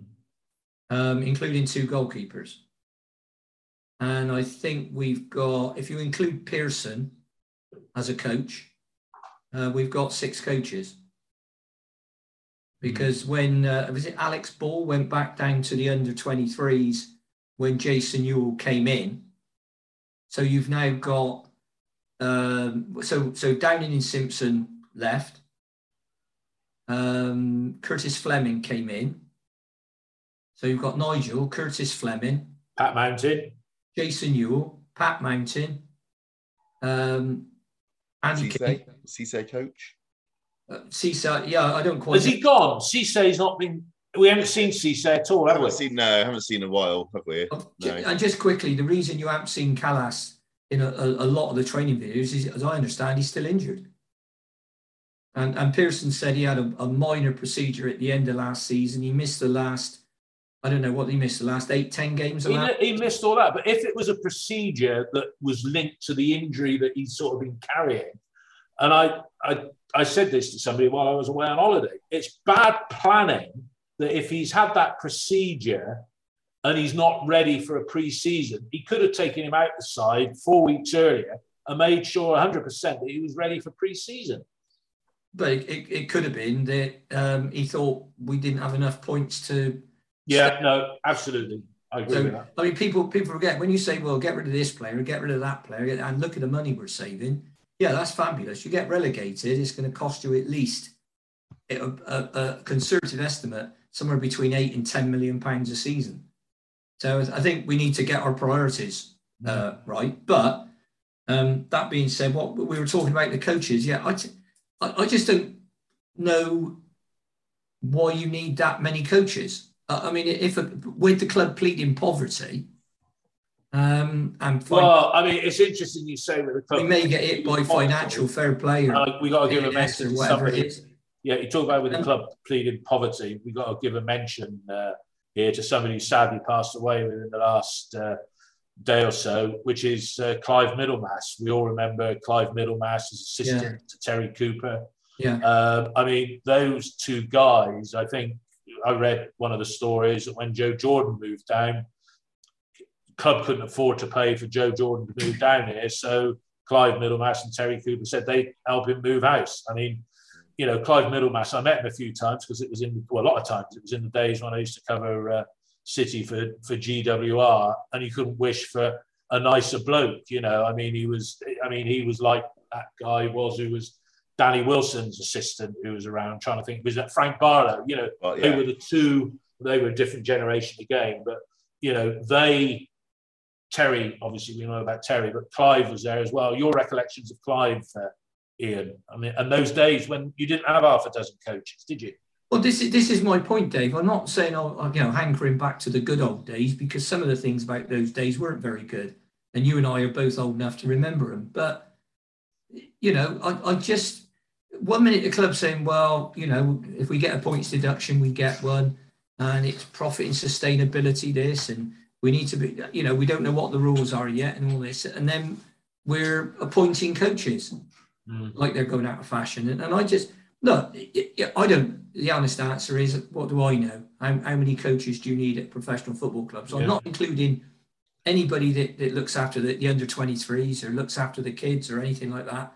um, including two goalkeepers. And I think we've got, if you include Pearson as a coach, uh, we've got six coaches. because when uh, was it Alex Ball went back down to the under 23s when Jason Euell came in. So you've now got um, so so Downing and Simpson left. Um, Curtis Fleming came in. So you've got Nigel, Curtis Fleming, Pat Mountain. Jason Euell, Pat Mountain, um, Andy King, Cisse, Cisse coach. uh, Cesar. Yeah, I don't quite. Has he gone? Cisse's not been. We haven't seen Cisse at all, I have we? haven't seen no, I haven't seen in a while, have we? No. And just quickly, the reason you haven't seen Kalas in a, a, a lot of the training videos is, as I understand, he's still injured. And and Pearson said he had a, a minor procedure at the end of last season. He missed the last, I don't know what he missed the last eight, ten games. He, he missed all that. But if it was a procedure that was linked to the injury that he's sort of been carrying, and I, I, I said this to somebody while I was away on holiday, it's bad planning that if he's had that procedure and he's not ready for a pre-season, he could have taken him out the side four weeks earlier and made sure 100% that he was ready for pre-season. But it, it, it could have been that um, he thought we didn't have enough points to. Yeah, no, absolutely. I agree with that. I mean, people people forget when you say, "Well, get rid of this player, get rid of that player," and look at the money we're saving. Yeah, that's fabulous. You get relegated, it's going to cost you at least a, a, a conservative estimate somewhere between eight and ten million pounds a season. So I think we need to get our priorities uh, right. But um, that being said, what we were talking about the coaches, yeah, I, t- I, I just don't know why you need that many coaches. Uh, I mean, if a, with the club pleading poverty, um, and fin- Well, I mean, it's interesting you say with the club. we may get hit by financial fair play or Uh, we got to give a mention or whatever it is. Yeah, you talk about with the Um, club pleading poverty. We got to give a mention uh, here to somebody who sadly passed away within the last uh, day or so, which is uh, Clive Middlemass. We all remember Clive Middlemass as assistant to Terry Cooper. Yeah. Um, I mean, those two guys. I think I read one of the stories that when Joe Jordan moved down, club couldn't afford to pay for Joe Jordan to move down here, so Clive Middlemass and Terry Cooper said they'd help him move house. I mean, you know, Clive Middlemass, I met him a few times because it was in, well, a lot of times it was in the days when I used to cover uh, City for, for GWR, and you couldn't wish for a nicer bloke, you know. I mean, he was, I mean, he was like that guy was who was Danny Wilson's assistant who was around trying to think, was that Frank Barlow, you know, Well, they were the two, they were a different generation again, but, you know, they, Terry, obviously we know about Terry, but Clive was there as well. Your recollections of Clive, uh, Ian, I mean, and those days when you didn't have half a dozen coaches, did you? Well, this is this is my point, Dave. I'm not saying I'll, you know hankering back to the good old days because some of the things about those days weren't very good, and you and I are both old enough to remember them. But you know, I, I just one minute the club saying, well, you know, if we get a points deduction, we get one, and it's profit and sustainability this, and we need to be, you know, we don't know what the rules are yet, and all this, and then we're appointing coaches mm. like they're going out of fashion. And, and I just look, I don't. The honest answer is, what do I know? How, how many coaches do you need at professional football clubs? I'm Yeah. not including anybody that, that looks after the, the under 23s or looks after the kids or anything like that.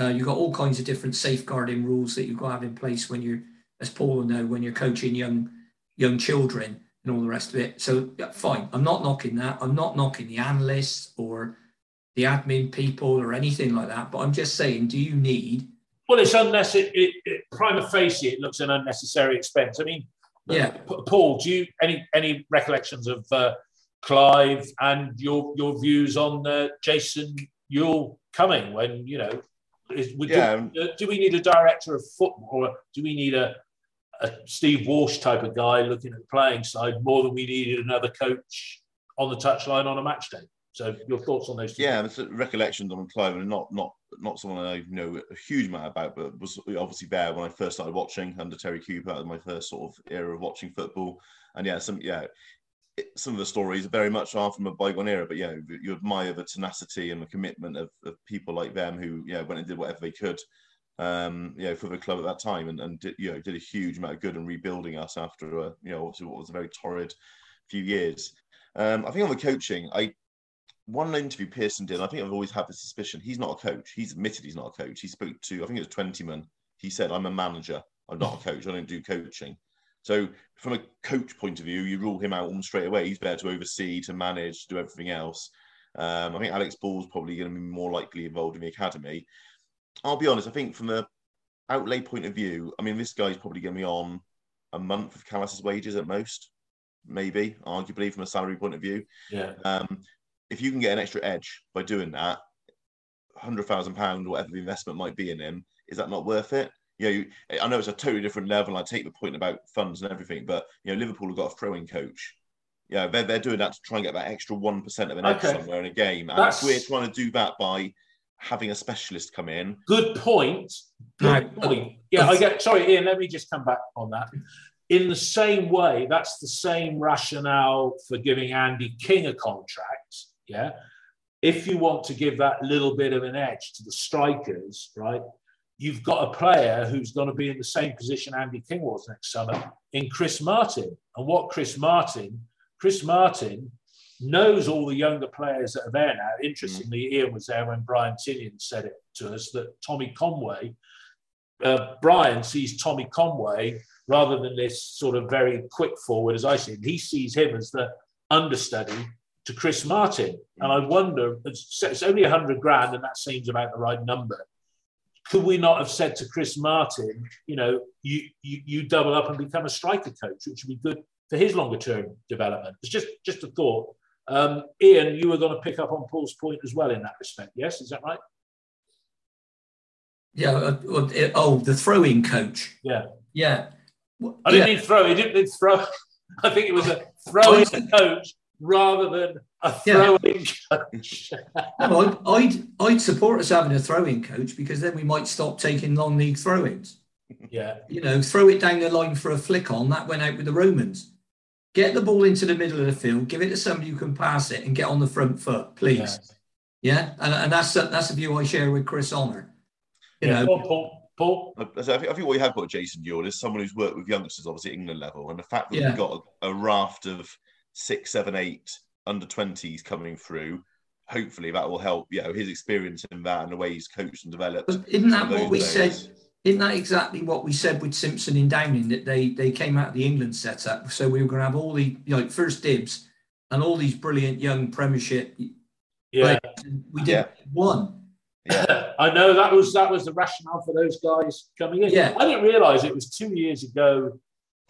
Uh, you've got all kinds of different safeguarding rules that you've got to have in place when you're, as Paul will know, when you're coaching young young children and all the rest of it. So yeah, fine, I'm not knocking that. I'm not knocking the analysts or the admin people or anything like that. But I'm just saying, do you need? Well, it's unnecessary. It, it, prima facie, it looks an unnecessary expense. I mean, Yeah. Paul, do you any any recollections of uh, Clive and your your views on uh, Jason Euell coming? When you know, is, would Yeah. do, uh, do we need a director of football, or do we need a a Steve Walsh type of guy looking at the playing side more than we needed another coach on the touchline on a match day? So, your thoughts on those two? Yeah, it's recollections on Clive, and not not not someone I know a huge amount about, but was obviously there when I first started watching under Terry Cooper. My first sort of era of watching football, and yeah, some yeah, it, some of the stories very much are from a bygone era. But yeah, you admire the tenacity and the commitment of, of people like them who yeah went and did whatever they could, um, you know, for the club at that time, and and did, you know did a huge amount of good in rebuilding us after a you know obviously what was a very torrid few years. Um, I think on the coaching, I one interview Pearson did. I think I've always had the suspicion he's not a coach. He's admitted he's not a coach. He spoke to I think it was Twentyman. He said, "I'm a manager. I'm not a coach. I don't do coaching. So from a coach point of view, you rule him out almost straight away. He's there to oversee, to manage, to do everything else. Um, I think Alex Ball's probably going to be more likely involved in the academy. I'll be honest. I think from a outlay point of view, I mean, this guy's probably going to be on a month of Kalas's wages at most, maybe, arguably from a salary point of view. Yeah. Um, if you can get an extra edge by doing that, hundred thousand pound, whatever the investment might be in him, is that not worth it? You know, you, I know it's a totally different level. I take the point about funds and everything, but you know, Liverpool have got a throwing coach. Yeah, they're, they're doing that to try and get that extra one percent of an edge Okay. somewhere in a game. And That's- if we're trying to do that by having a specialist come in. Good point. Good point. Yeah, I get. Sorry, Ian. Let me just come back on that. In the same way, that's the same rationale for giving Andy King a contract. Yeah, if you want to give that little bit of an edge to the strikers, right? You've got a player who's going to be in the same position Andy King was next summer in Chris Martin. And what Chris Martin, Chris Martin knows all the younger players that are there now. Interestingly, Ian was there when Brian Tinnion said it to us that Tommy Conway, uh, Brian sees Tommy Conway rather than this sort of very quick forward, as I see him. He sees him as the understudy to Chris Martin. And I wonder, it's, it's only 100 grand, and that seems about the right number. Could we not have said to Chris Martin, you know, you, you, you double up and become a striker coach, which would be good for his longer term development? It's just, just a thought. Um, Ian, you were going to pick up on Paul's point as well in that respect. Yes, is that right? Yeah. uh, uh, oh, the throwing coach. Yeah. Yeah. I didn't yeah. throw. He didn't throw. I think it was a throwing coach rather than a Yeah. throwing coach. No, I'd, I'd I'd support us having a throwing coach because then we might stop taking long league throw-ins. yeah, You know, throw it down the line for a flick on. That went out with the Romans. Get the ball into the middle of the field, give it to somebody who can pass it, and get on the front foot, please. Yeah, and, and that's that's the view I share with Chris Honour. You yeah. know, Paul, Paul, Paul. Uh, I I think, I think what you have got, Jason Euell, is someone who's worked with youngsters, obviously at England level, and the fact that Yeah. we've got a, a raft of six, seven, eight under twenties coming through. Hopefully, that will help. You know his experience in that and the way he's coached and developed. But isn't that what we those said? Isn't that exactly what we said with Simpson in Downing that they they came out of the England setup? So we were going to have all the you know, first dibs and all these brilliant young Premiership Yeah, We did one. Yeah. I know that was that was the rationale for those guys coming in. Yeah. I didn't realise it was two years ago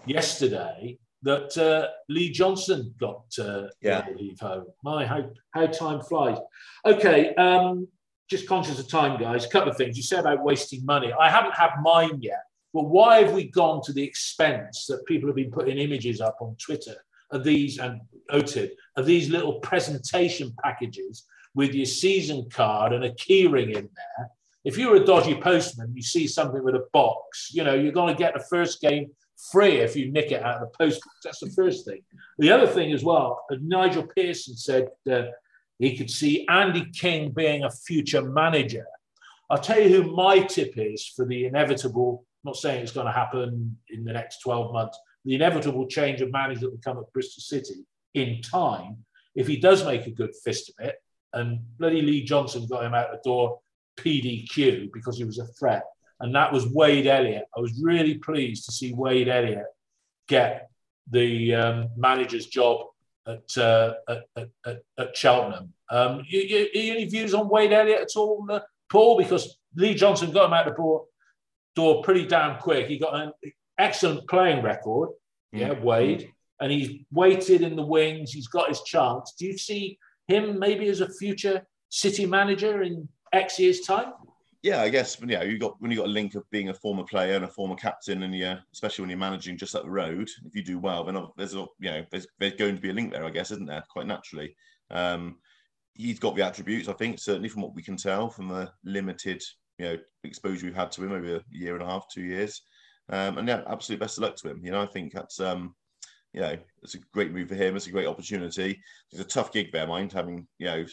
yesterday that uh, Lee Johnson got uh, Yeah. leave home. My how how time flies. Okay, um, just conscious of time, guys. A couple of things you said about wasting money. I haven't had mine yet, but why have we gone to the expense that people have been putting images up on Twitter of these and OTID of these little presentation packages with your season card and a keyring in there? If you're a dodgy postman, you see something with a box, you know, you're going to get the first game free if you nick it out of the post. That's the first thing. The other thing as well, Nigel Pearson said uh, he could see Andy King being a future manager. I'll tell you who my tip is for the inevitable, I'm not saying it's going to happen in the next 12 months, the inevitable change of manager that will come at Bristol City in time, if he does make a good fist of it, and bloody Lee Johnson got him out the door PDQ because he was a threat. And that was Wade Elliott. I was really pleased to see Wade Elliott get the um, manager's job at, uh, at, at, at, Cheltenham. Um, you, you, any views on Wade Elliott at all, uh, Paul? Because Lee Johnson got him out the door, door pretty damn quick. He got an excellent playing record, yeah, Wade, and he's waited in the wings. He's got his chance. Do you see him maybe as a future City manager in X years' time? Yeah, I guess know you got when you got a link of being a former player and a former captain, and yeah, especially when you're managing just up the road, if you do well, then there's a you know there's there's going to be a link there, I guess, isn't there? Quite naturally, um, he's got the attributes, I think, certainly from what we can tell from the limited you know exposure we've had to him over a year and a half, two years, um, and yeah, absolute best of luck to him. You know, I think that's um, you know it's a great move for him. It's a great opportunity. It's a tough gig, bear mind, having you know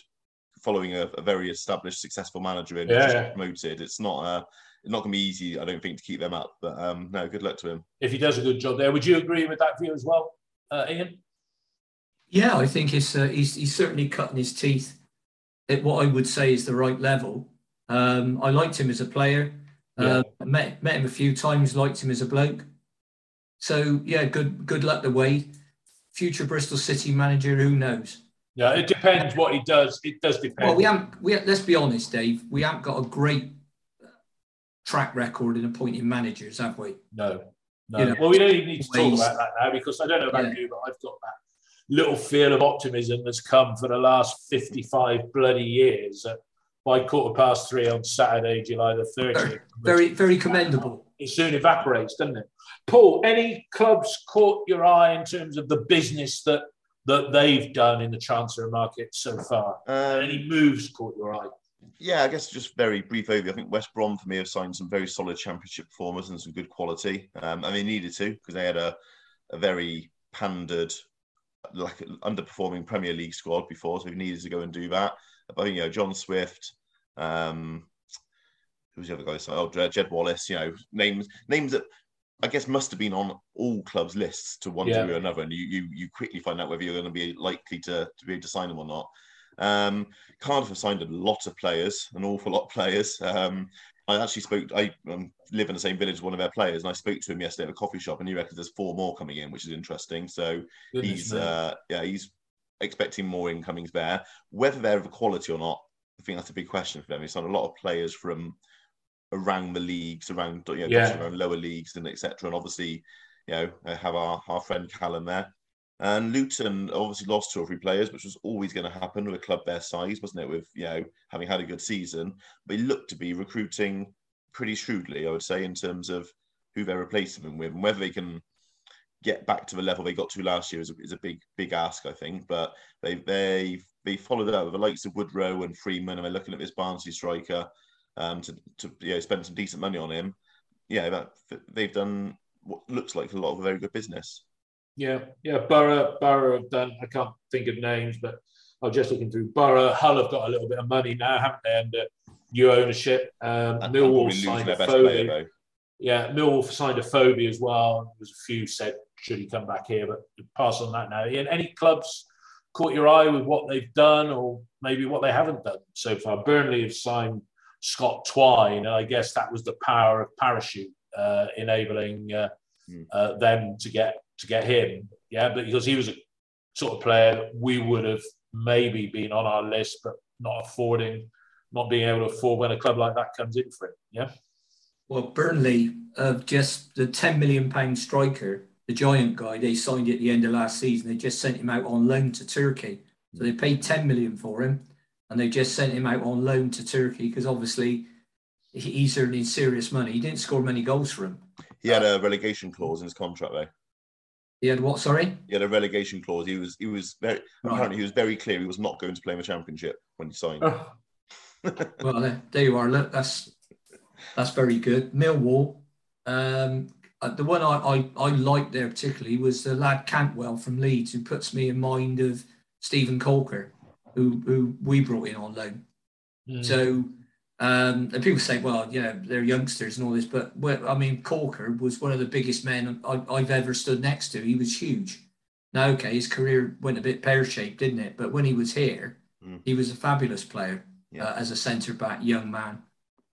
following a, a very established, successful manager in Yeah, just yeah. promoted. It's not uh, it's not going to be easy, I don't think, to keep them up. But um, no, good luck to him. If he does a good job there, would you agree with that view as well, uh, Ian? Yeah, I think it's uh, he's he's certainly cutting his teeth at what I would say is the right level. Um, I liked him as a player. Yeah. Uh, met met him a few times, liked him as a bloke. So yeah, good good luck the way. Future Bristol City manager, who knows? Yeah, it depends what he does. It does depend. Well, we haven't. We let's be honest, Dave. We haven't got a great track record in appointing managers, have we? No, no. You know, well, we don't even need to talk about that now because I don't know about Yeah. you, but I've got that little feel of optimism that's come for the last 55 bloody years. That by quarter past three on Saturday, July the 30th, Very, very commendable. it soon evaporates, doesn't it? Paul, any clubs caught your eye in terms of the business that that they've done in the transfer market so far? Um, any moves caught your eye? Yeah, I guess just very brief overview. I think West Brom for me have signed some very solid championship performers and some good quality. Um, and they needed to because they had a, a very pandered, like underperforming Premier League squad before, so they needed to go and do that. But you know, John Swift, um, who's the other guy? So, oh, Jed Jed Wallace. You know, names names that I guess must have been on all clubs' lists to one Yeah. degree or another, and you you you quickly find out whether you're going to be likely to to be able to sign them or not. Um, Cardiff have signed a lot of players, an awful lot of players. Um, I actually spoke. I um, live in the same village as one of their players, and I spoke to him yesterday at a coffee shop, and he reckons there's four more coming in, which is interesting. So Goodness he's uh, yeah, he's expecting more incomings there. Whether they're of quality or not, I think that's a big question for them. He's signed a lot of players from around the leagues, around you know, Yeah. around lower leagues, and etc. And obviously, you know, have our our friend Callum there. And Luton obviously lost two or three players, which was always going to happen with a club their size, wasn't it? With you know having had a good season, they looked to be recruiting pretty shrewdly, I would say, in terms of who they're replacing them with, and whether they can get back to the level they got to last year is a, is a big big ask, I think. But they they they followed up with the likes of Woodrow and Freeman, and they're looking at this Barnsley striker um, to to you know, spend some decent money on him. Yeah, that, they've done what looks like a lot of very good business. Yeah, yeah. Borough, Borough have done. I can't think of names, but I'm just looking through. Borough, Hull have got a little bit of money now, haven't they? Under new ownership. Um, And Millwall signed their a though. Yeah, Millwall signed Afobe as well. There was a few said should he come back here, but pass on that now. Ian, any clubs caught your eye with what they've done, or maybe what they haven't done so far? Burnley have signed Scott Twine, and I guess that was the power of parachute uh, enabling uh, Hmm. uh, them to get to get him. Yeah, but because he was a sort of player that we would have maybe been on our list, but not affording, not being able to afford when a club like that comes in for it. Yeah. Well, Burnley of just the 10 million pound striker, the giant guy, they signed at the end of last season. They just sent him out on loan to Turkey. So they paid 10 million for him and they just sent him out on loan to Turkey because obviously he- he's earning serious money. He didn't score many goals for him. He had a relegation clause in his contract though. He had what, sorry? He had a relegation clause. He was he was very Right. apparently he was very clear he was not going to play in the championship when he signed. Well, there, there you are. Look, that's that's very good. Millwall. Um, uh, the one I, I, I liked there particularly was the lad Cantwell from Leeds, who puts me in mind of Steven Caulker, who who we brought in on loan. Mm. So, um, and people say, well, you know, they're youngsters and all this, but I mean, Caulker was one of the biggest men I, I've ever stood next to. He was huge. Now, okay, his career went a bit pear shaped, didn't it? But when he was here, Mm. he was a fabulous player Yeah. uh, as a centre back, young man.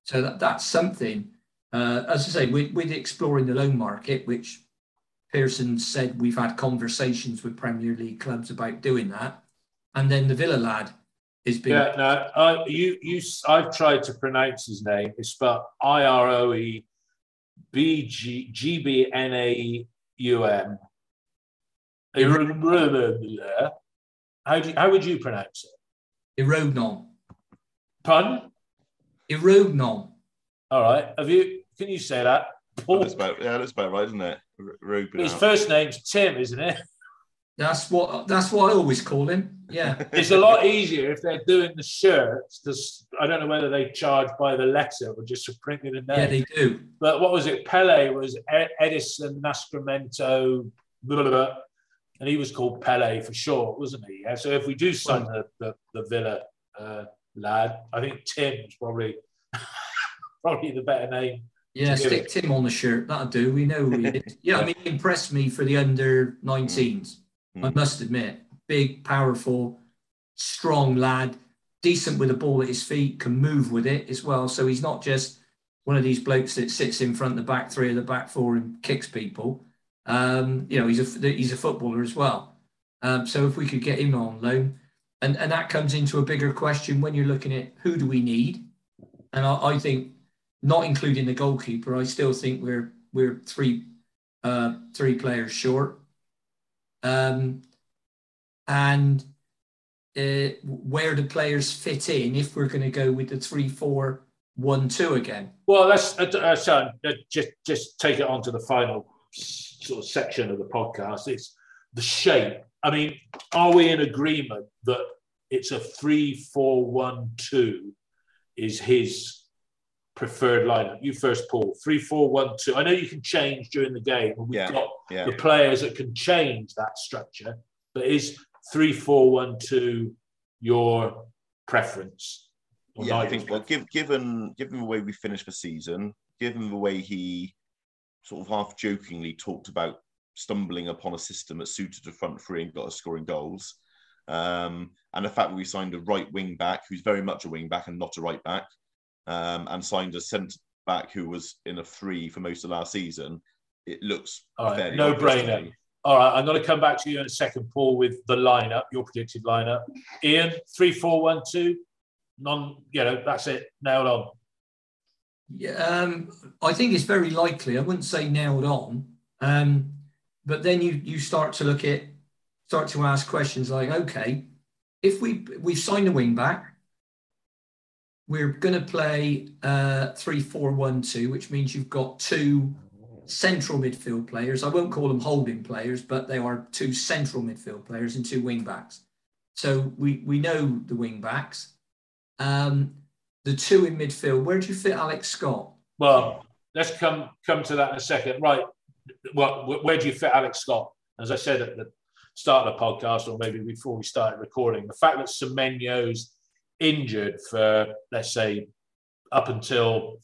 So that, that's something. Uh, as I say, with, with exploring the loan market, which Pearson said we've had conversations with Premier League clubs about doing that, and then the Villa lad is being. Yeah, no, I, you, you, I've tried to pronounce his name. It's spelled I R O E B G G B N A U M. How do you, how would you pronounce it? Erognon. Pardon? Erognon. All right. Have you? Can you say that? Paul. That's about yeah, that's about right, isn't it? R- His out. first name's Tim, isn't it? That's what that's what I always call him. Yeah. It's a lot easier if they're doing the shirts because I don't know whether they charge by the letter or just for printing the name. yeah, they do. But what was it? Pele was Edson Nascimento, blah, blah, blah, and he was called Pele for short, wasn't he? Yeah. So if we do sign the, the, the Villa uh, lad, I think Tim's probably probably the better name. Yeah, To give stick Tim on the shirt. That'll do. We know who he is. Yeah, I mean, he impressed me for the under 19s. I Mm. must admit. Big, powerful, strong lad, decent with the ball at his feet, can move with it as well. So he's not just one of these blokes that sits in front of the back three or the back four and kicks people. Um, you know, he's a he's a footballer as well. Um, so if we could get him on loan, and and that comes into a bigger question when you're looking at who do we need, and I, I think not including the goalkeeper, I still think we're we're three uh, three players short. Um, and uh, where the players fit in if we're going to go with the three four one two again. Well, let's uh, uh, so, uh, just just take it on to the final sort of section of the podcast. It's the shape. I mean, are we in agreement that it's a three four one two is his preferred lineup? You first, Paul. Three four one two. I know you can change during the game, and we've Yeah, got yeah. the players that can change that structure. But is three four one two your preference? Or yeah, I think well, give, given given the way we finished the season, given the way he sort of half jokingly talked about stumbling upon a system that suited the front three and got us scoring goals, um, and the fact that we signed a right wing back who's very much a wing back and not a right back, um, and signed a centre back who was in a three for most of last season, it looks All right, fairly no brainer. All right, I'm going to come back to you in a second, Paul, with the lineup, your predicted lineup. Ian, three, four, one, two. Non, you know, that's it. Nailed on. Yeah, um, I think it's very likely. I wouldn't say nailed on, um, but then you you start to look at start to ask questions like, okay, if we we've signed a wing back, we're going to play uh, three four one two, which means you've got two central midfield players. I won't call them holding players, but they are two central midfield players and two wing backs. So we we know the wing backs. Um, the two in midfield. Where do you fit Alex Scott? Well, let's come come to that in a second. Right. Well, where do you fit Alex Scott? As I said at the start of the podcast, or maybe before we started recording, the fact that Semenyo's injured for, let's say, up until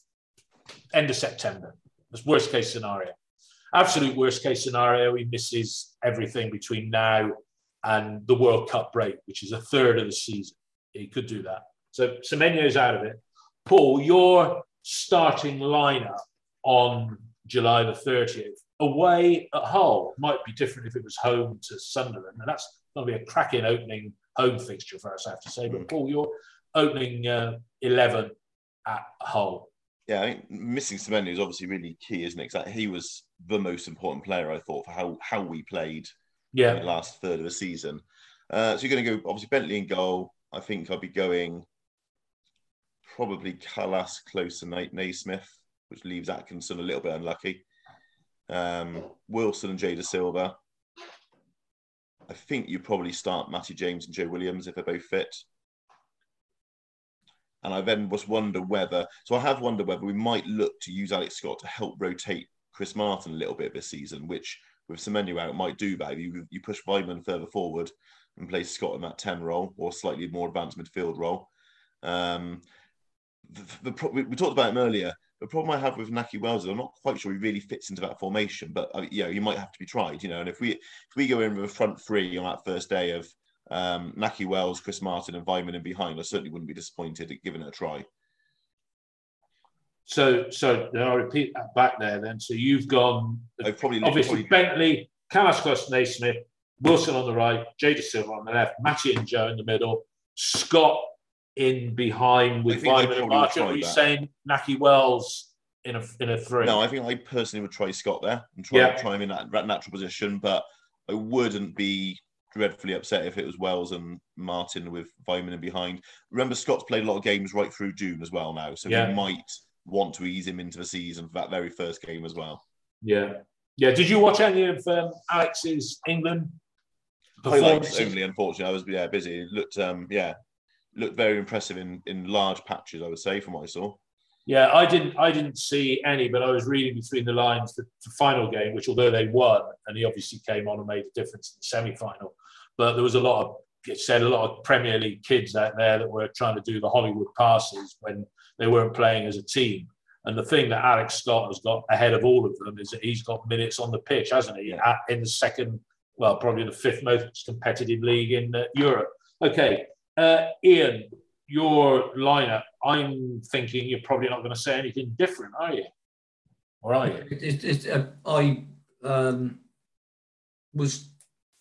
end of September. That's worst case scenario. Absolute worst case scenario. He misses everything between now and the World Cup break, which is a third of the season. He could do that. So Semenyo's out of it. Paul, your starting lineup on July the 30th, away at Hull, might be different if it was home to Sunderland. And that's going to be a cracking opening home fixture for us, I have to say. But Paul, your opening uh, 11 at Hull. Yeah, I think missing Semenyo is obviously really key, isn't it? 'Cause he was the most important player, I thought, for how, how we played in Yeah. the last third of the season. Uh, so you're going to go, obviously, Bentley in goal. I think I'll be going probably Kalas, Klose to Nate Naismith, which leaves Atkinson a little bit unlucky. Um, Wilson and Jay Dasilva. I think you probably start Matty James and Joe Williams if they're both fit. And I then was wonder whether, so I have wondered whether we might look to use Alex Scott to help rotate Chris Martin a little bit this season, which with Semenyo out might do that. You, you push Weimann further forward and place Scott in that 10 role or slightly more advanced midfield role. Um, the, the, we we talked about him earlier. The problem I have with Nahki Wells is I'm not quite sure he really fits into that formation, but uh, you know, he might have to be tried, you know. And if we if we go in with a front three on that first day of um, Nahki Wells, Chris Martin, and Weimann in behind, I certainly wouldn't be disappointed at giving it a try. So, so then I'll repeat that back there then. So you've gone, I've probably obviously, probably- Bentley, Kalas Naismith, Wilson on the right, Jay Dasilva on the left, Matty and Joe in the middle, Scott in behind with Weimann and Martin. Are you that. saying Nahki Wells in a in a three? No, I think I personally would try Scott there and try, Yeah. try him in that, natural position, but I wouldn't be dreadfully upset if it was Wells and Martin with Vyman in behind. Remember, Scott's played a lot of games right through June as well now, so Yeah. he might want to ease him into the season for that very first game as well. Yeah, yeah. Did you watch any of um, Alex's England Highlights only, unfortunately. I was yeah busy. It looked um yeah, looked very impressive in in large patches. I would say from what I saw. Yeah, I didn't. I didn't see any, but I was reading between the lines the, the final game, which although they won, and he obviously came on and made a difference in the semi-final, but there was a lot of it said a lot of Premier League kids out there that were trying to do the Hollywood passes when they weren't playing as a team. And the thing that Alex Scott has got ahead of all of them is that he's got minutes on the pitch, hasn't he? At, in the second, well, probably the fifth most competitive league in uh, Europe. Okay, uh, Ian, your lineup I'm thinking you're probably not going to say anything different, are you? Or are you? It, it, uh, I um, was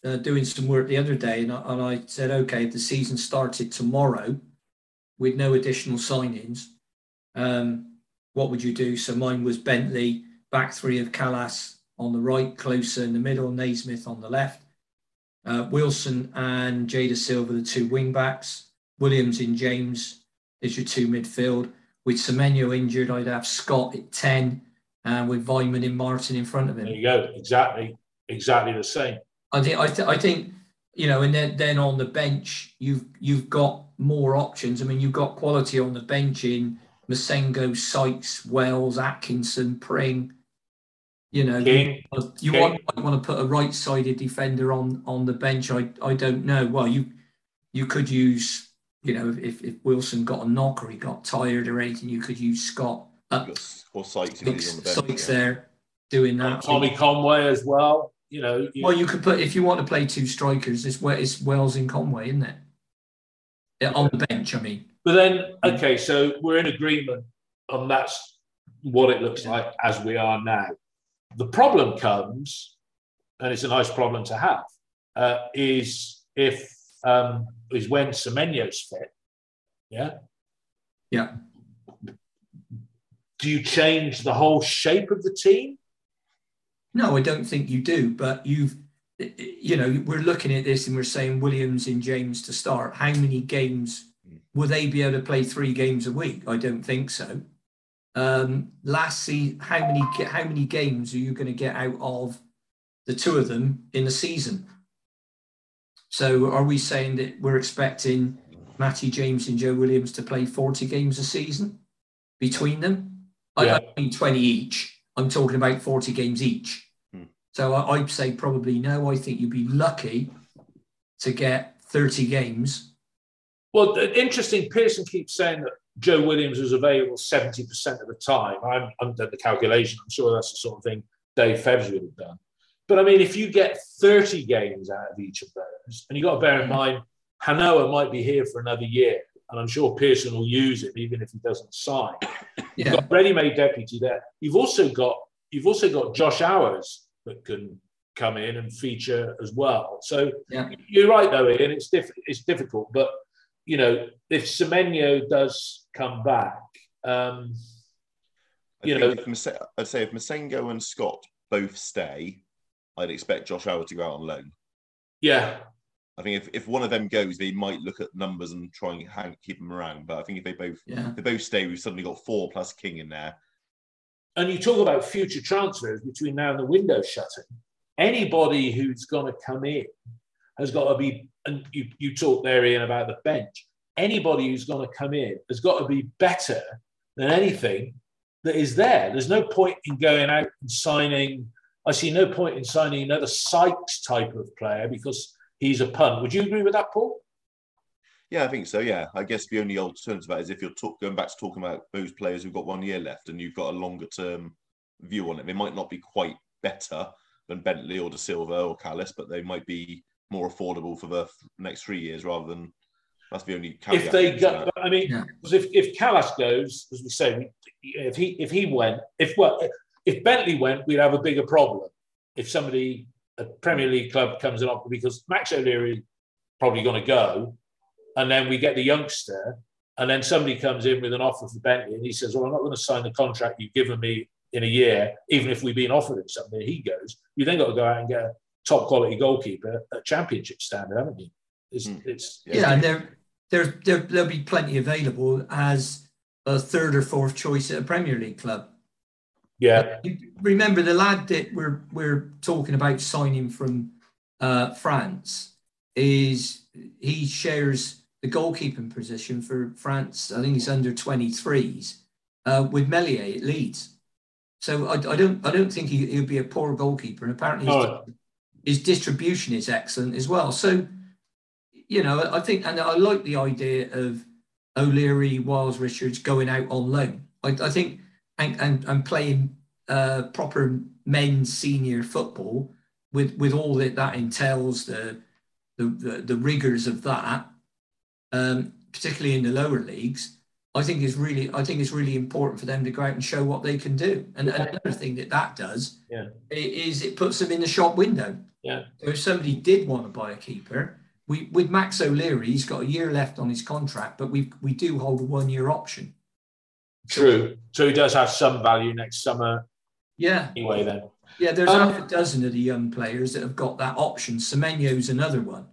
uh, doing some work the other day, and I, and I said, okay, if the season started tomorrow with no additional signings, um, what would you do? So mine was Bentley, back three of Kalas on the right, Closer in the middle, Naismith on the left, uh, Wilson and Jay Dasilva, the two wing backs, Williams and James is your two midfield. With Semenyo injured, I'd have Scott at 10 and with Weimann and Martin in front of him. There you go. Exactly, exactly the same. I think I, th- I think you know, and then then on the bench you've you've got more options. I mean, you've got quality on the bench in Massengo, Sykes, Wells, Atkinson, Pring. You know, King. you, you King. want might want to put a right-sided defender on on the bench. I I don't know. Well, you you could use you know if if Wilson got a knock or he got tired or anything, you could use Scott up Or Sykes if he's on the bench. Sykes yeah. there doing that. Tommy Conway as well. You know, you- Well, you could put if you want to play two strikers, it's where it's Wells and Conway, isn't it? Yeah, on the bench, I mean. But then, okay, so we're in agreement and that's what it looks like as we are now. The problem comes, and it's a nice problem to have, uh, is if um, is when Semenyo's fit. Yeah. Yeah. Do you change the whole shape of the team? No, I don't think you do. But you've, you know, we're looking at this and we're saying Williams and James to start. How many games will they be able to play? Three games a week? I don't think so. Um, last season, how many how many games are you going to get out of the two of them in the season? So, are we saying that we're expecting Matty James and Joe Williams to play forty games a season between them? I don't mean twenty each. I'm talking about forty games each. Hmm. So I, I'd say probably no. I think you'd be lucky to get thirty games. Well, interesting. Pearson keeps saying that Joe Williams was available 70% of the time. I'm, I'm done the calculation. I'm sure that's the sort of thing Dave Febbs would have done. But I mean, if you get 30 games out of each of those, and you've got to bear in mind, Han-Noah might be here for another year, and I'm sure Pearson will use him even if he doesn't sign. You've got ready-made deputy there. You've also got you've also got Josh Owers that can come in and feature as well. So Yeah. you're right though, Ian. It's diff- it's difficult, but you know if Semenyo does come back, um, I you think know- if Mase- I'd say if Massengo and Scott both stay, I'd expect Josh Howard to go out on loan. yeah, I think if, if one of them goes, they might look at numbers and try and hang, keep them around. But I think if they both yeah. if they both stay, we've suddenly got four plus King in there. and you talk about future transfers between now and the window shutting. Anybody who's going to come in has got to be, and you, you talked there, Ian, about the bench. Anybody who's going to come in has got to be better than anything that is there. There's no point in going out and signing. I see no point in signing another Sykes type of player because he's a punt. Would you agree with that, Paul? Yeah, I think so. Yeah, I guess the only alternative is if you're talk, going back to talking about those players who've got one year left and you've got a longer term view on it. They might not be quite better than Bentley or Dasilva or Kalas, but they might be more affordable for the next three years rather than. That's the only. if they go, that. I mean, Yeah. because if if Kalas goes, as we say, if he if he went, if well, if Bentley went, we'd have a bigger problem. If somebody a Premier League club comes and offer because Max O'Leary probably going to go, and then we get the youngster, and then somebody comes in with an offer for Bentley, and he says, "Well, I'm not going to sign the contract you've given me in a year, even if we've been offered him something." He goes, you then got to go out and get a top quality goalkeeper at Championship standard, haven't you? It's, Mm. it's Yeah, and there, there, there, there'll be plenty available as a third or fourth choice at a Premier League club. yeah. You remember the lad that we're we're talking about signing from uh, France is he shares the goalkeeping position for France. I think he's under 23s uh, with Meslier at Leeds. So I, I don't I don't think he, he'll be a poor goalkeeper. And apparently his, No. His distribution is excellent as well. So you know I think and I like the idea of O'Leary, Wiles, Richards going out on loan. I, I think and, and, and playing uh, proper men's senior football with, with all that that entails, the, the, the, the rigors of that, um, particularly in the lower leagues, I, think is really, I think it's really important for them to go out and show what they can do. And, and another thing that that does Yeah. is it puts them in the shop window. Yeah. So if somebody did want to buy a keeper, we with Max O'Leary, he's got a year left on his contract, but we we do hold a one year option. True. So he does have some value next summer Yeah, anyway. Then yeah. There's Um, half a dozen of the young players that have got that option. Semenyo's another one.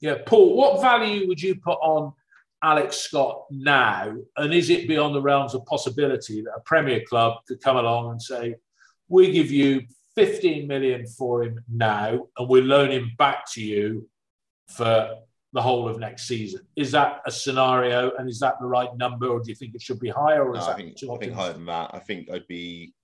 yeah, Paul, what value would you put on Alex Scott now? And is it beyond the realms of possibility that a Premier club could come along and say, "We give you 15 million for him now, and we loan him back to you for the whole of next season"? Is that a scenario, and is that the right number, or do you think it should be higher? Or No, is I think, I think higher than that. I think I'd be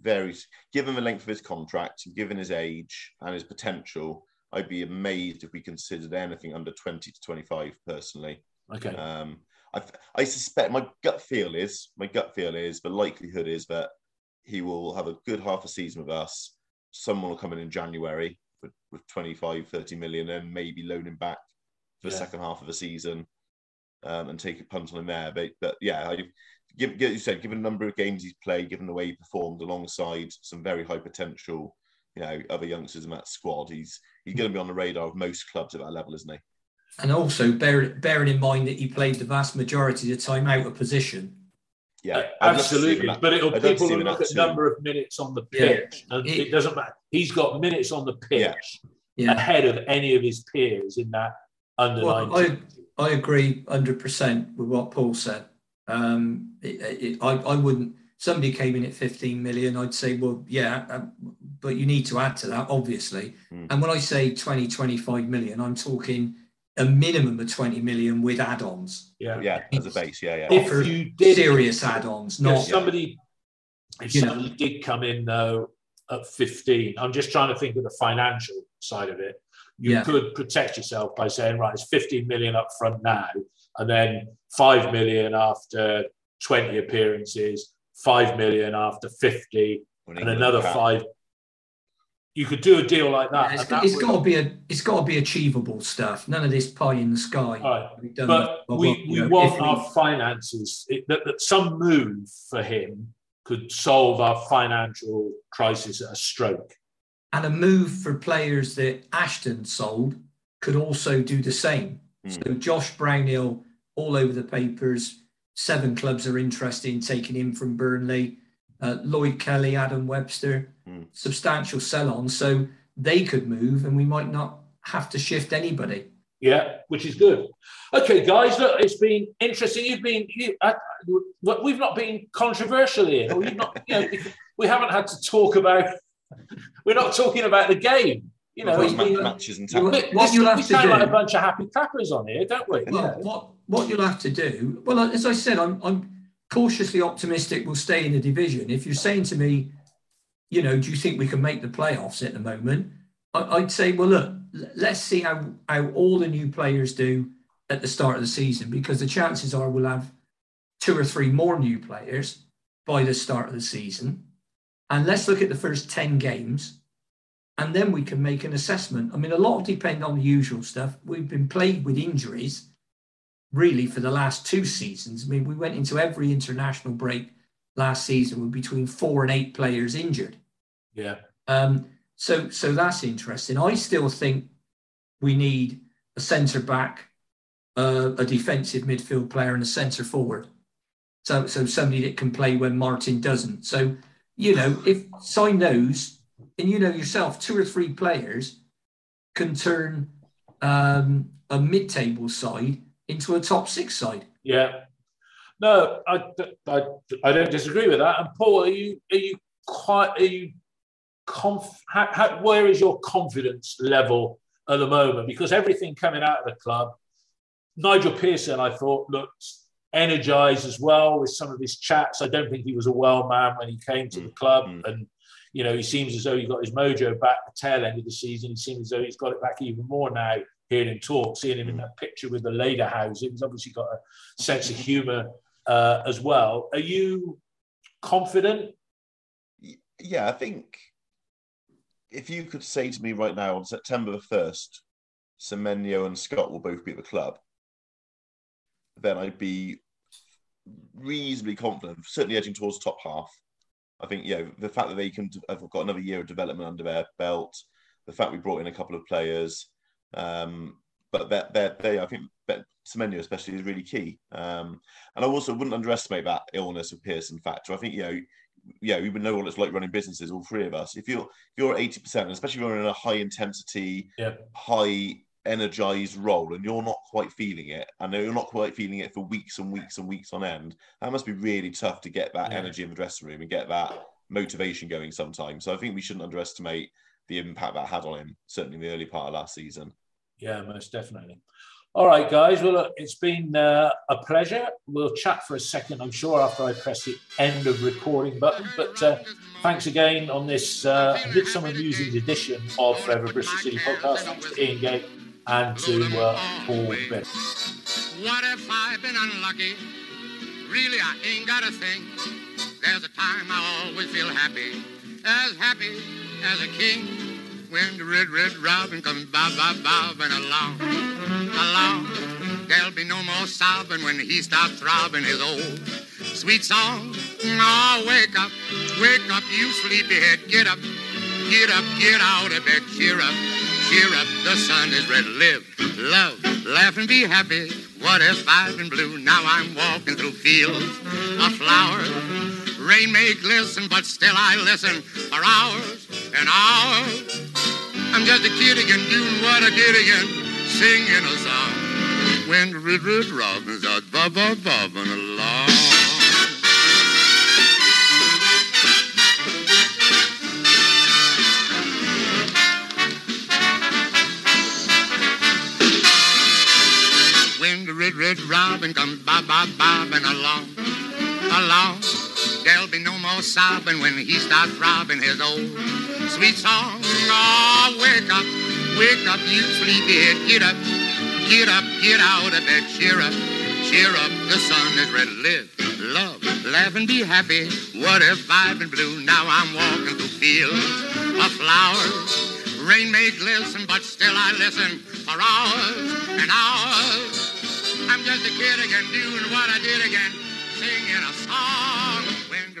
very, given the length of his contract, given his age and his potential, I'd be amazed if we considered anything under 20 to 25 personally. Okay. Um, I, I suspect my gut feel is, my gut feel is, the likelihood is that he will have a good half a season with us. Someone will come in in January with, with 25, 30 million and maybe loan him back for the second half of the season um, and take a punt on him there. But, but yeah, I, give, give, you said, given the number of games he's played, given the way he performed alongside some very high potential, you know, other youngsters in that squad, he's he's going to be on the radar of most clubs at that level, isn't he? And also bear, bearing in mind that he played the vast majority of the time out of position. Yeah, Uh, I'd love to see him Absolutely, but it'll I'd people will in look at too. number of minutes on the Yeah. pitch, and It- it doesn't matter. He's got minutes on the pitch Yeah. Yeah. ahead of any of his peers in that under Well, 19. I, I agree 100% with what Paul said. Um, it, it, I, I wouldn't, somebody came in at 15 million, I'd say, well, yeah, um, but you need to add to that, obviously. Mm. And when I say 20, 25 million, I'm talking a minimum of 20 million with add ons, yeah. Yeah, as a base. Yeah, yeah. If you did, serious add ons, if not. somebody, if You know. somebody did come in though at 15, I'm just trying to think of the financial side of it. You Yeah. could protect yourself by saying, right, it's 15 million up front now, and then 5 million after 20 appearances, 5 million after 50, and another cap. five. You could do a deal like that. it's and got, that it's would- got to be a it's got to be achievable stuff. None of this pie in the sky. All right. We've done but that. Well, we, we know, want if we- our finances it, that, that some move for him could solve our financial crisis at a stroke. and a move for players that Ashton sold could also do the same. Mm. So Josh Brownhill, all over the papers. Seven clubs are interested in taking him from Burnley. Uh, Lloyd Kelly, Adam Webster, Mm. substantial sell-on. So they could move, and we might not have to shift anybody. Yeah, which is good. Okay, guys, look, it's been interesting. You've been, you, uh, we've not been controversial here. We've not, you know, we haven't had to talk about. We're not talking about the game. You know, We've it's got been, matches and you- tactics. what you'll have we to sound like a bunch of happy clappers on here, don't we? Well, what what you'll have to do? Well, as I said, I'm I'm cautiously optimistic we'll stay in the division. If you're saying to me, you know, do you think we can make the playoffs at the moment? I'd say, well, look, let's see how how all the new players do at the start of the season because the chances are we'll have two or three more new players by the start of the season. And let's look at the first 10 games and then we can make an assessment. I mean, a lot depend on the usual stuff. We've been plagued with injuries really for the last two seasons. I mean, we went into every international break last season with between four and eight players injured. Yeah. Um, so, so that's interesting. I still think we need a centre back, uh, a defensive midfield player, and a centre forward. So, so somebody that can play when Martin doesn't. So, you know, if sign those, and you know yourself, two or three players can turn um, a mid-table side into a top six side. Yeah. No, I, I, I don't disagree with that. And Paul, are you are you quite are you conf, how, how, where is your confidence level at the moment? Because everything coming out of the club, Nigel Pearson, I thought looked energized as well with some of his chats. I don't think he was a well man when he came to the club, Mm. and you know he seems as though he got his mojo back the tail end of the season. He seems as though he's got it back even more now. Hearing him talk, seeing him in that picture with the Lader House, he's obviously got a sense of humour uh, as well. Are you confident? Yeah, I think if you could say to me right now on September the 1st, Semenyo and Scott will both be at the club, then I'd be reasonably confident, certainly edging towards the top half. I think, know, the fact that they can have got another year of development under their belt, the fact we brought in a couple of players, um, but that they, they, I think Semenyo especially is really key. Um, and I also wouldn't underestimate that illness of Pearson factor. I think you know, yeah, we would know what it's like running businesses. All three of us. If you're if you're eighty percent, especially if you're in a high intensity, Yep. high energized role, and you're not quite feeling it, and you're not quite feeling it for weeks and weeks and weeks on end, that must be really tough to get that Yeah. energy in the dressing room and get that motivation going. Sometimes, so I think we shouldn't underestimate the impact that had on him. Certainly in the early part of last season. Yeah, most definitely. All right, guys. Well, it's been uh, a pleasure. We'll chat for a second, I'm sure, after I press the end of recording button. But uh, thanks again on this uh, some amusing edition of Forever Bristol City podcast. Thanks to Ian Gay and to uh, Paul Binning. What if I've been unlucky? Really, I ain't got a thing. There's a time I always feel happy, as happy as a king. When the red, red robin comes bob, bob, bobbing along, along. There'll be no more sobbing when he stops throbbing his old sweet song. Oh, wake up, wake up, you sleepyhead. Get up, get up, get out of bed. Cheer up, cheer up. The sun is red. Live, love, laugh, and be happy. What if I've been blue? Now I'm walking through fields of flowers. Rain may glisten, but still I listen for hours and hours. I'm just a kid again, doing what I did again, singing a song. When red, red robins are bob, bob, bobbing along. When the red, red robin comes bob, bob, bobbing along, along. There'll be no more sobbing when he starts throbbing his old sweet song. Oh, wake up, wake up, you sleepyhead. Get up, get up, get out of bed. Cheer up, cheer up. The sun is red. Live, love, laugh, and be happy. What if I've been blue? Now I'm walking through fields of flowers. Rain may glisten, but still I listen for hours and hours. I'm just a kid again, doing what I did again, singing a song.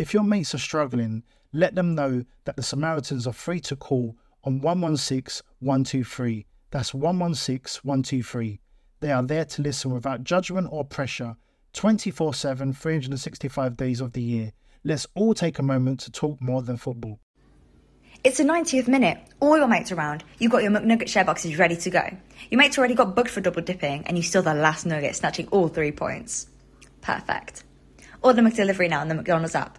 If your mates are struggling, let them know that the Samaritans are free to call on 116 123. That's 116 123. They are there to listen without judgment or pressure 24 7, 365 days of the year. Let's all take a moment to talk more than football. It's the 90th minute. All your mates around. You've got your McNugget share boxes ready to go. Your mates already got booked for double dipping, and you still the last nugget, snatching all three points. Perfect. Order McDelivery now on the McDonald's app.